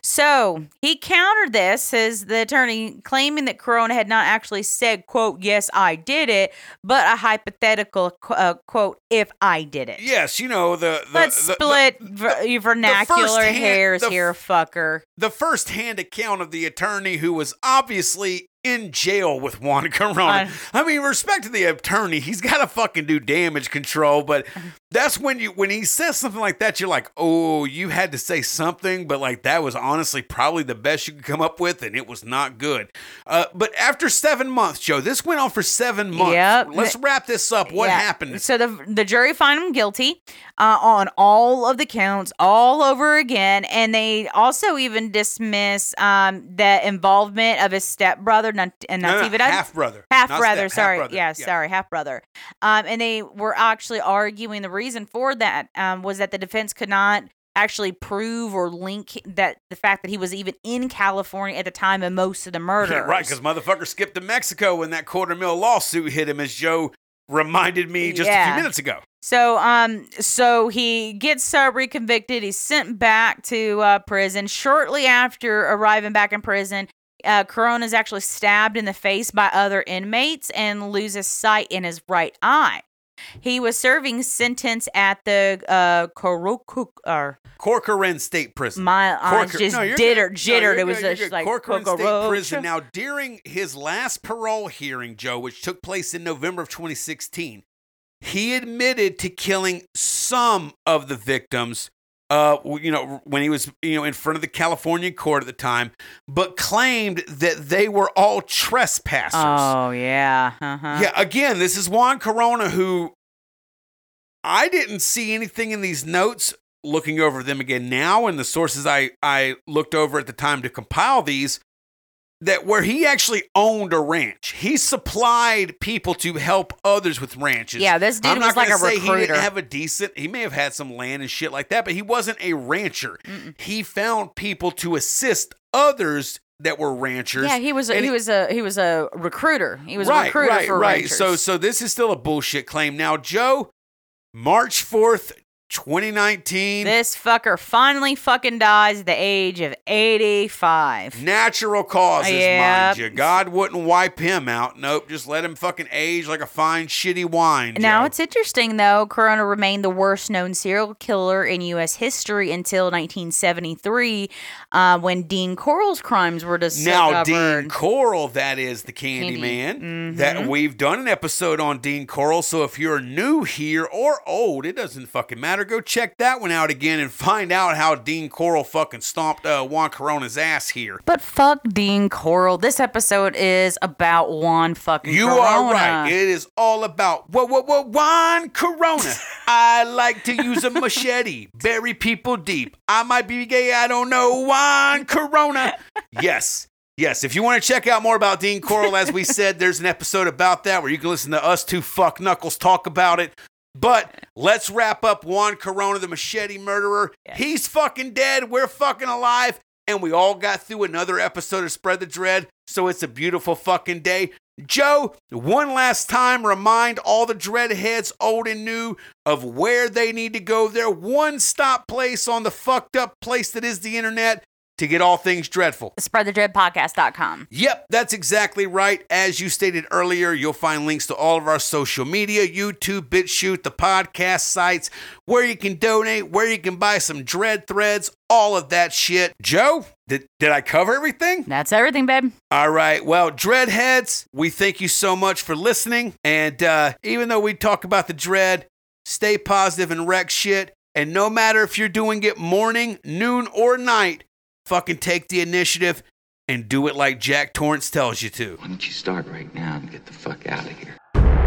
So he countered this as the attorney claiming that Corona had not actually said, quote, yes, I did it, but a hypothetical, uh, quote, if I did it. yes, you know, the. the Let's the- split ver- vernacular hand- hairs the here, fucker. the first hand account of the attorney who was obviously in jail with Juan Corona. I mean, respect to the attorney, he's got to fucking do damage control, but that's when you when he says something like that, you're like, oh, you had to say something, but like that was honestly probably the best you could come up with, and it was not good. Uh, but after seven months, Joe, this went on for seven months. Yep. Let's wrap this up. What Yeah. happened? So the the jury found him guilty uh, on all of the counts, all over again, and they also even dismiss um, the involvement of his stepbrother Nat- uh, Natividad. half brother, half brother sorry yeah, sorry half brother um and they were actually arguing the reason for that um was that the defense could not actually prove or link that the fact that he was even in California at the time of most of the murders right, because motherfucker skipped to Mexico when that quarter mil lawsuit hit him, as Joe reminded me just a few minutes ago. So, um, so he gets uh, reconvicted. He's sent back to uh, prison. Shortly after arriving back in prison, uh, Corona is actually stabbed in the face by other inmates and loses sight in his right eye. He was serving sentence at the uh, or Corcoran State Prison. my eyes Corcor- just No, you're jitter, good. No, jittered. it was just like Corcoran State. Prison. Now, during his last parole hearing, Joe, which took place in November of 2016, he admitted to killing some of the victims. Uh, you know, when he was you know in front of the California court at the time, but claimed that they were all trespassers. Oh yeah, uh-huh. Yeah, again, this is Juan Corona who I didn't see anything in these notes looking over them again now and the sources I I looked over at the time to compile these that where he actually owned a ranch. He supplied people to help others with ranches. Yeah, this dude I'm not was like a say He recruiter. didn't have a decent. He may have had some land and shit like that, but he wasn't a rancher. Mm-mm. He found people to assist others that were ranchers. Yeah, he was a, and he was a he was a recruiter. He was right, a recruiter right, for right. ranchers. So, so this is still a bullshit claim. Now, Joe, March fourth, twenty nineteen. This fucker finally fucking dies at the age of 85. Natural causes, Yep. mind you. God wouldn't wipe him out. Nope, just let him fucking age like a fine shitty wine. Now Joe. it's interesting though. Corona remained the worst known serial killer in U.S. history until 1973, uh, when Dean Corll's crimes were discovered. now. Dean Corll, that is the Candy. Mhm. That we've done an episode on Dean Corll. So if you're new here or old, it doesn't fucking matter. Go check that one out again and find out how Dean Corll fucking stomped uh, Juan Corona's ass here. but fuck Dean Corll. This episode is about Juan fucking You Corona. are right. It is all about what what what Juan Corona. I like to use a machete, bury people deep. I might be gay, I don't know. Juan Corona. Yes. Yes, if you want to check out more about Dean Corll, as we said, there's an episode about that where you can listen to us two fuck knuckles talk about it. But let's wrap up Juan Corona, the machete murderer. Yes. He's fucking dead. We're fucking alive. And we all got through another episode of Spread the Dread. So it's a beautiful fucking day. Joe, one last time, remind all the dreadheads, old and new, of where they need to go. Their one stop place on the fucked up place that is the internet to get all things dreadful. SpreadTheDreadPodcast.com. Yep, that's exactly right. As you stated earlier, you'll find links to all of our social media YouTube, BitChute, the podcast sites, where you can donate, where you can buy some dread threads, all of that shit. Joe, did, did I cover everything? That's everything, babe. All right. Well, Dreadheads, we thank you so much for listening. And uh, even though we talk about the dread, stay positive and wreck shit. And no matter if you're doing it morning, noon, or night, fucking take the initiative and do it like Jack Torrance tells you to. Why don't you start right now and get the fuck out of here?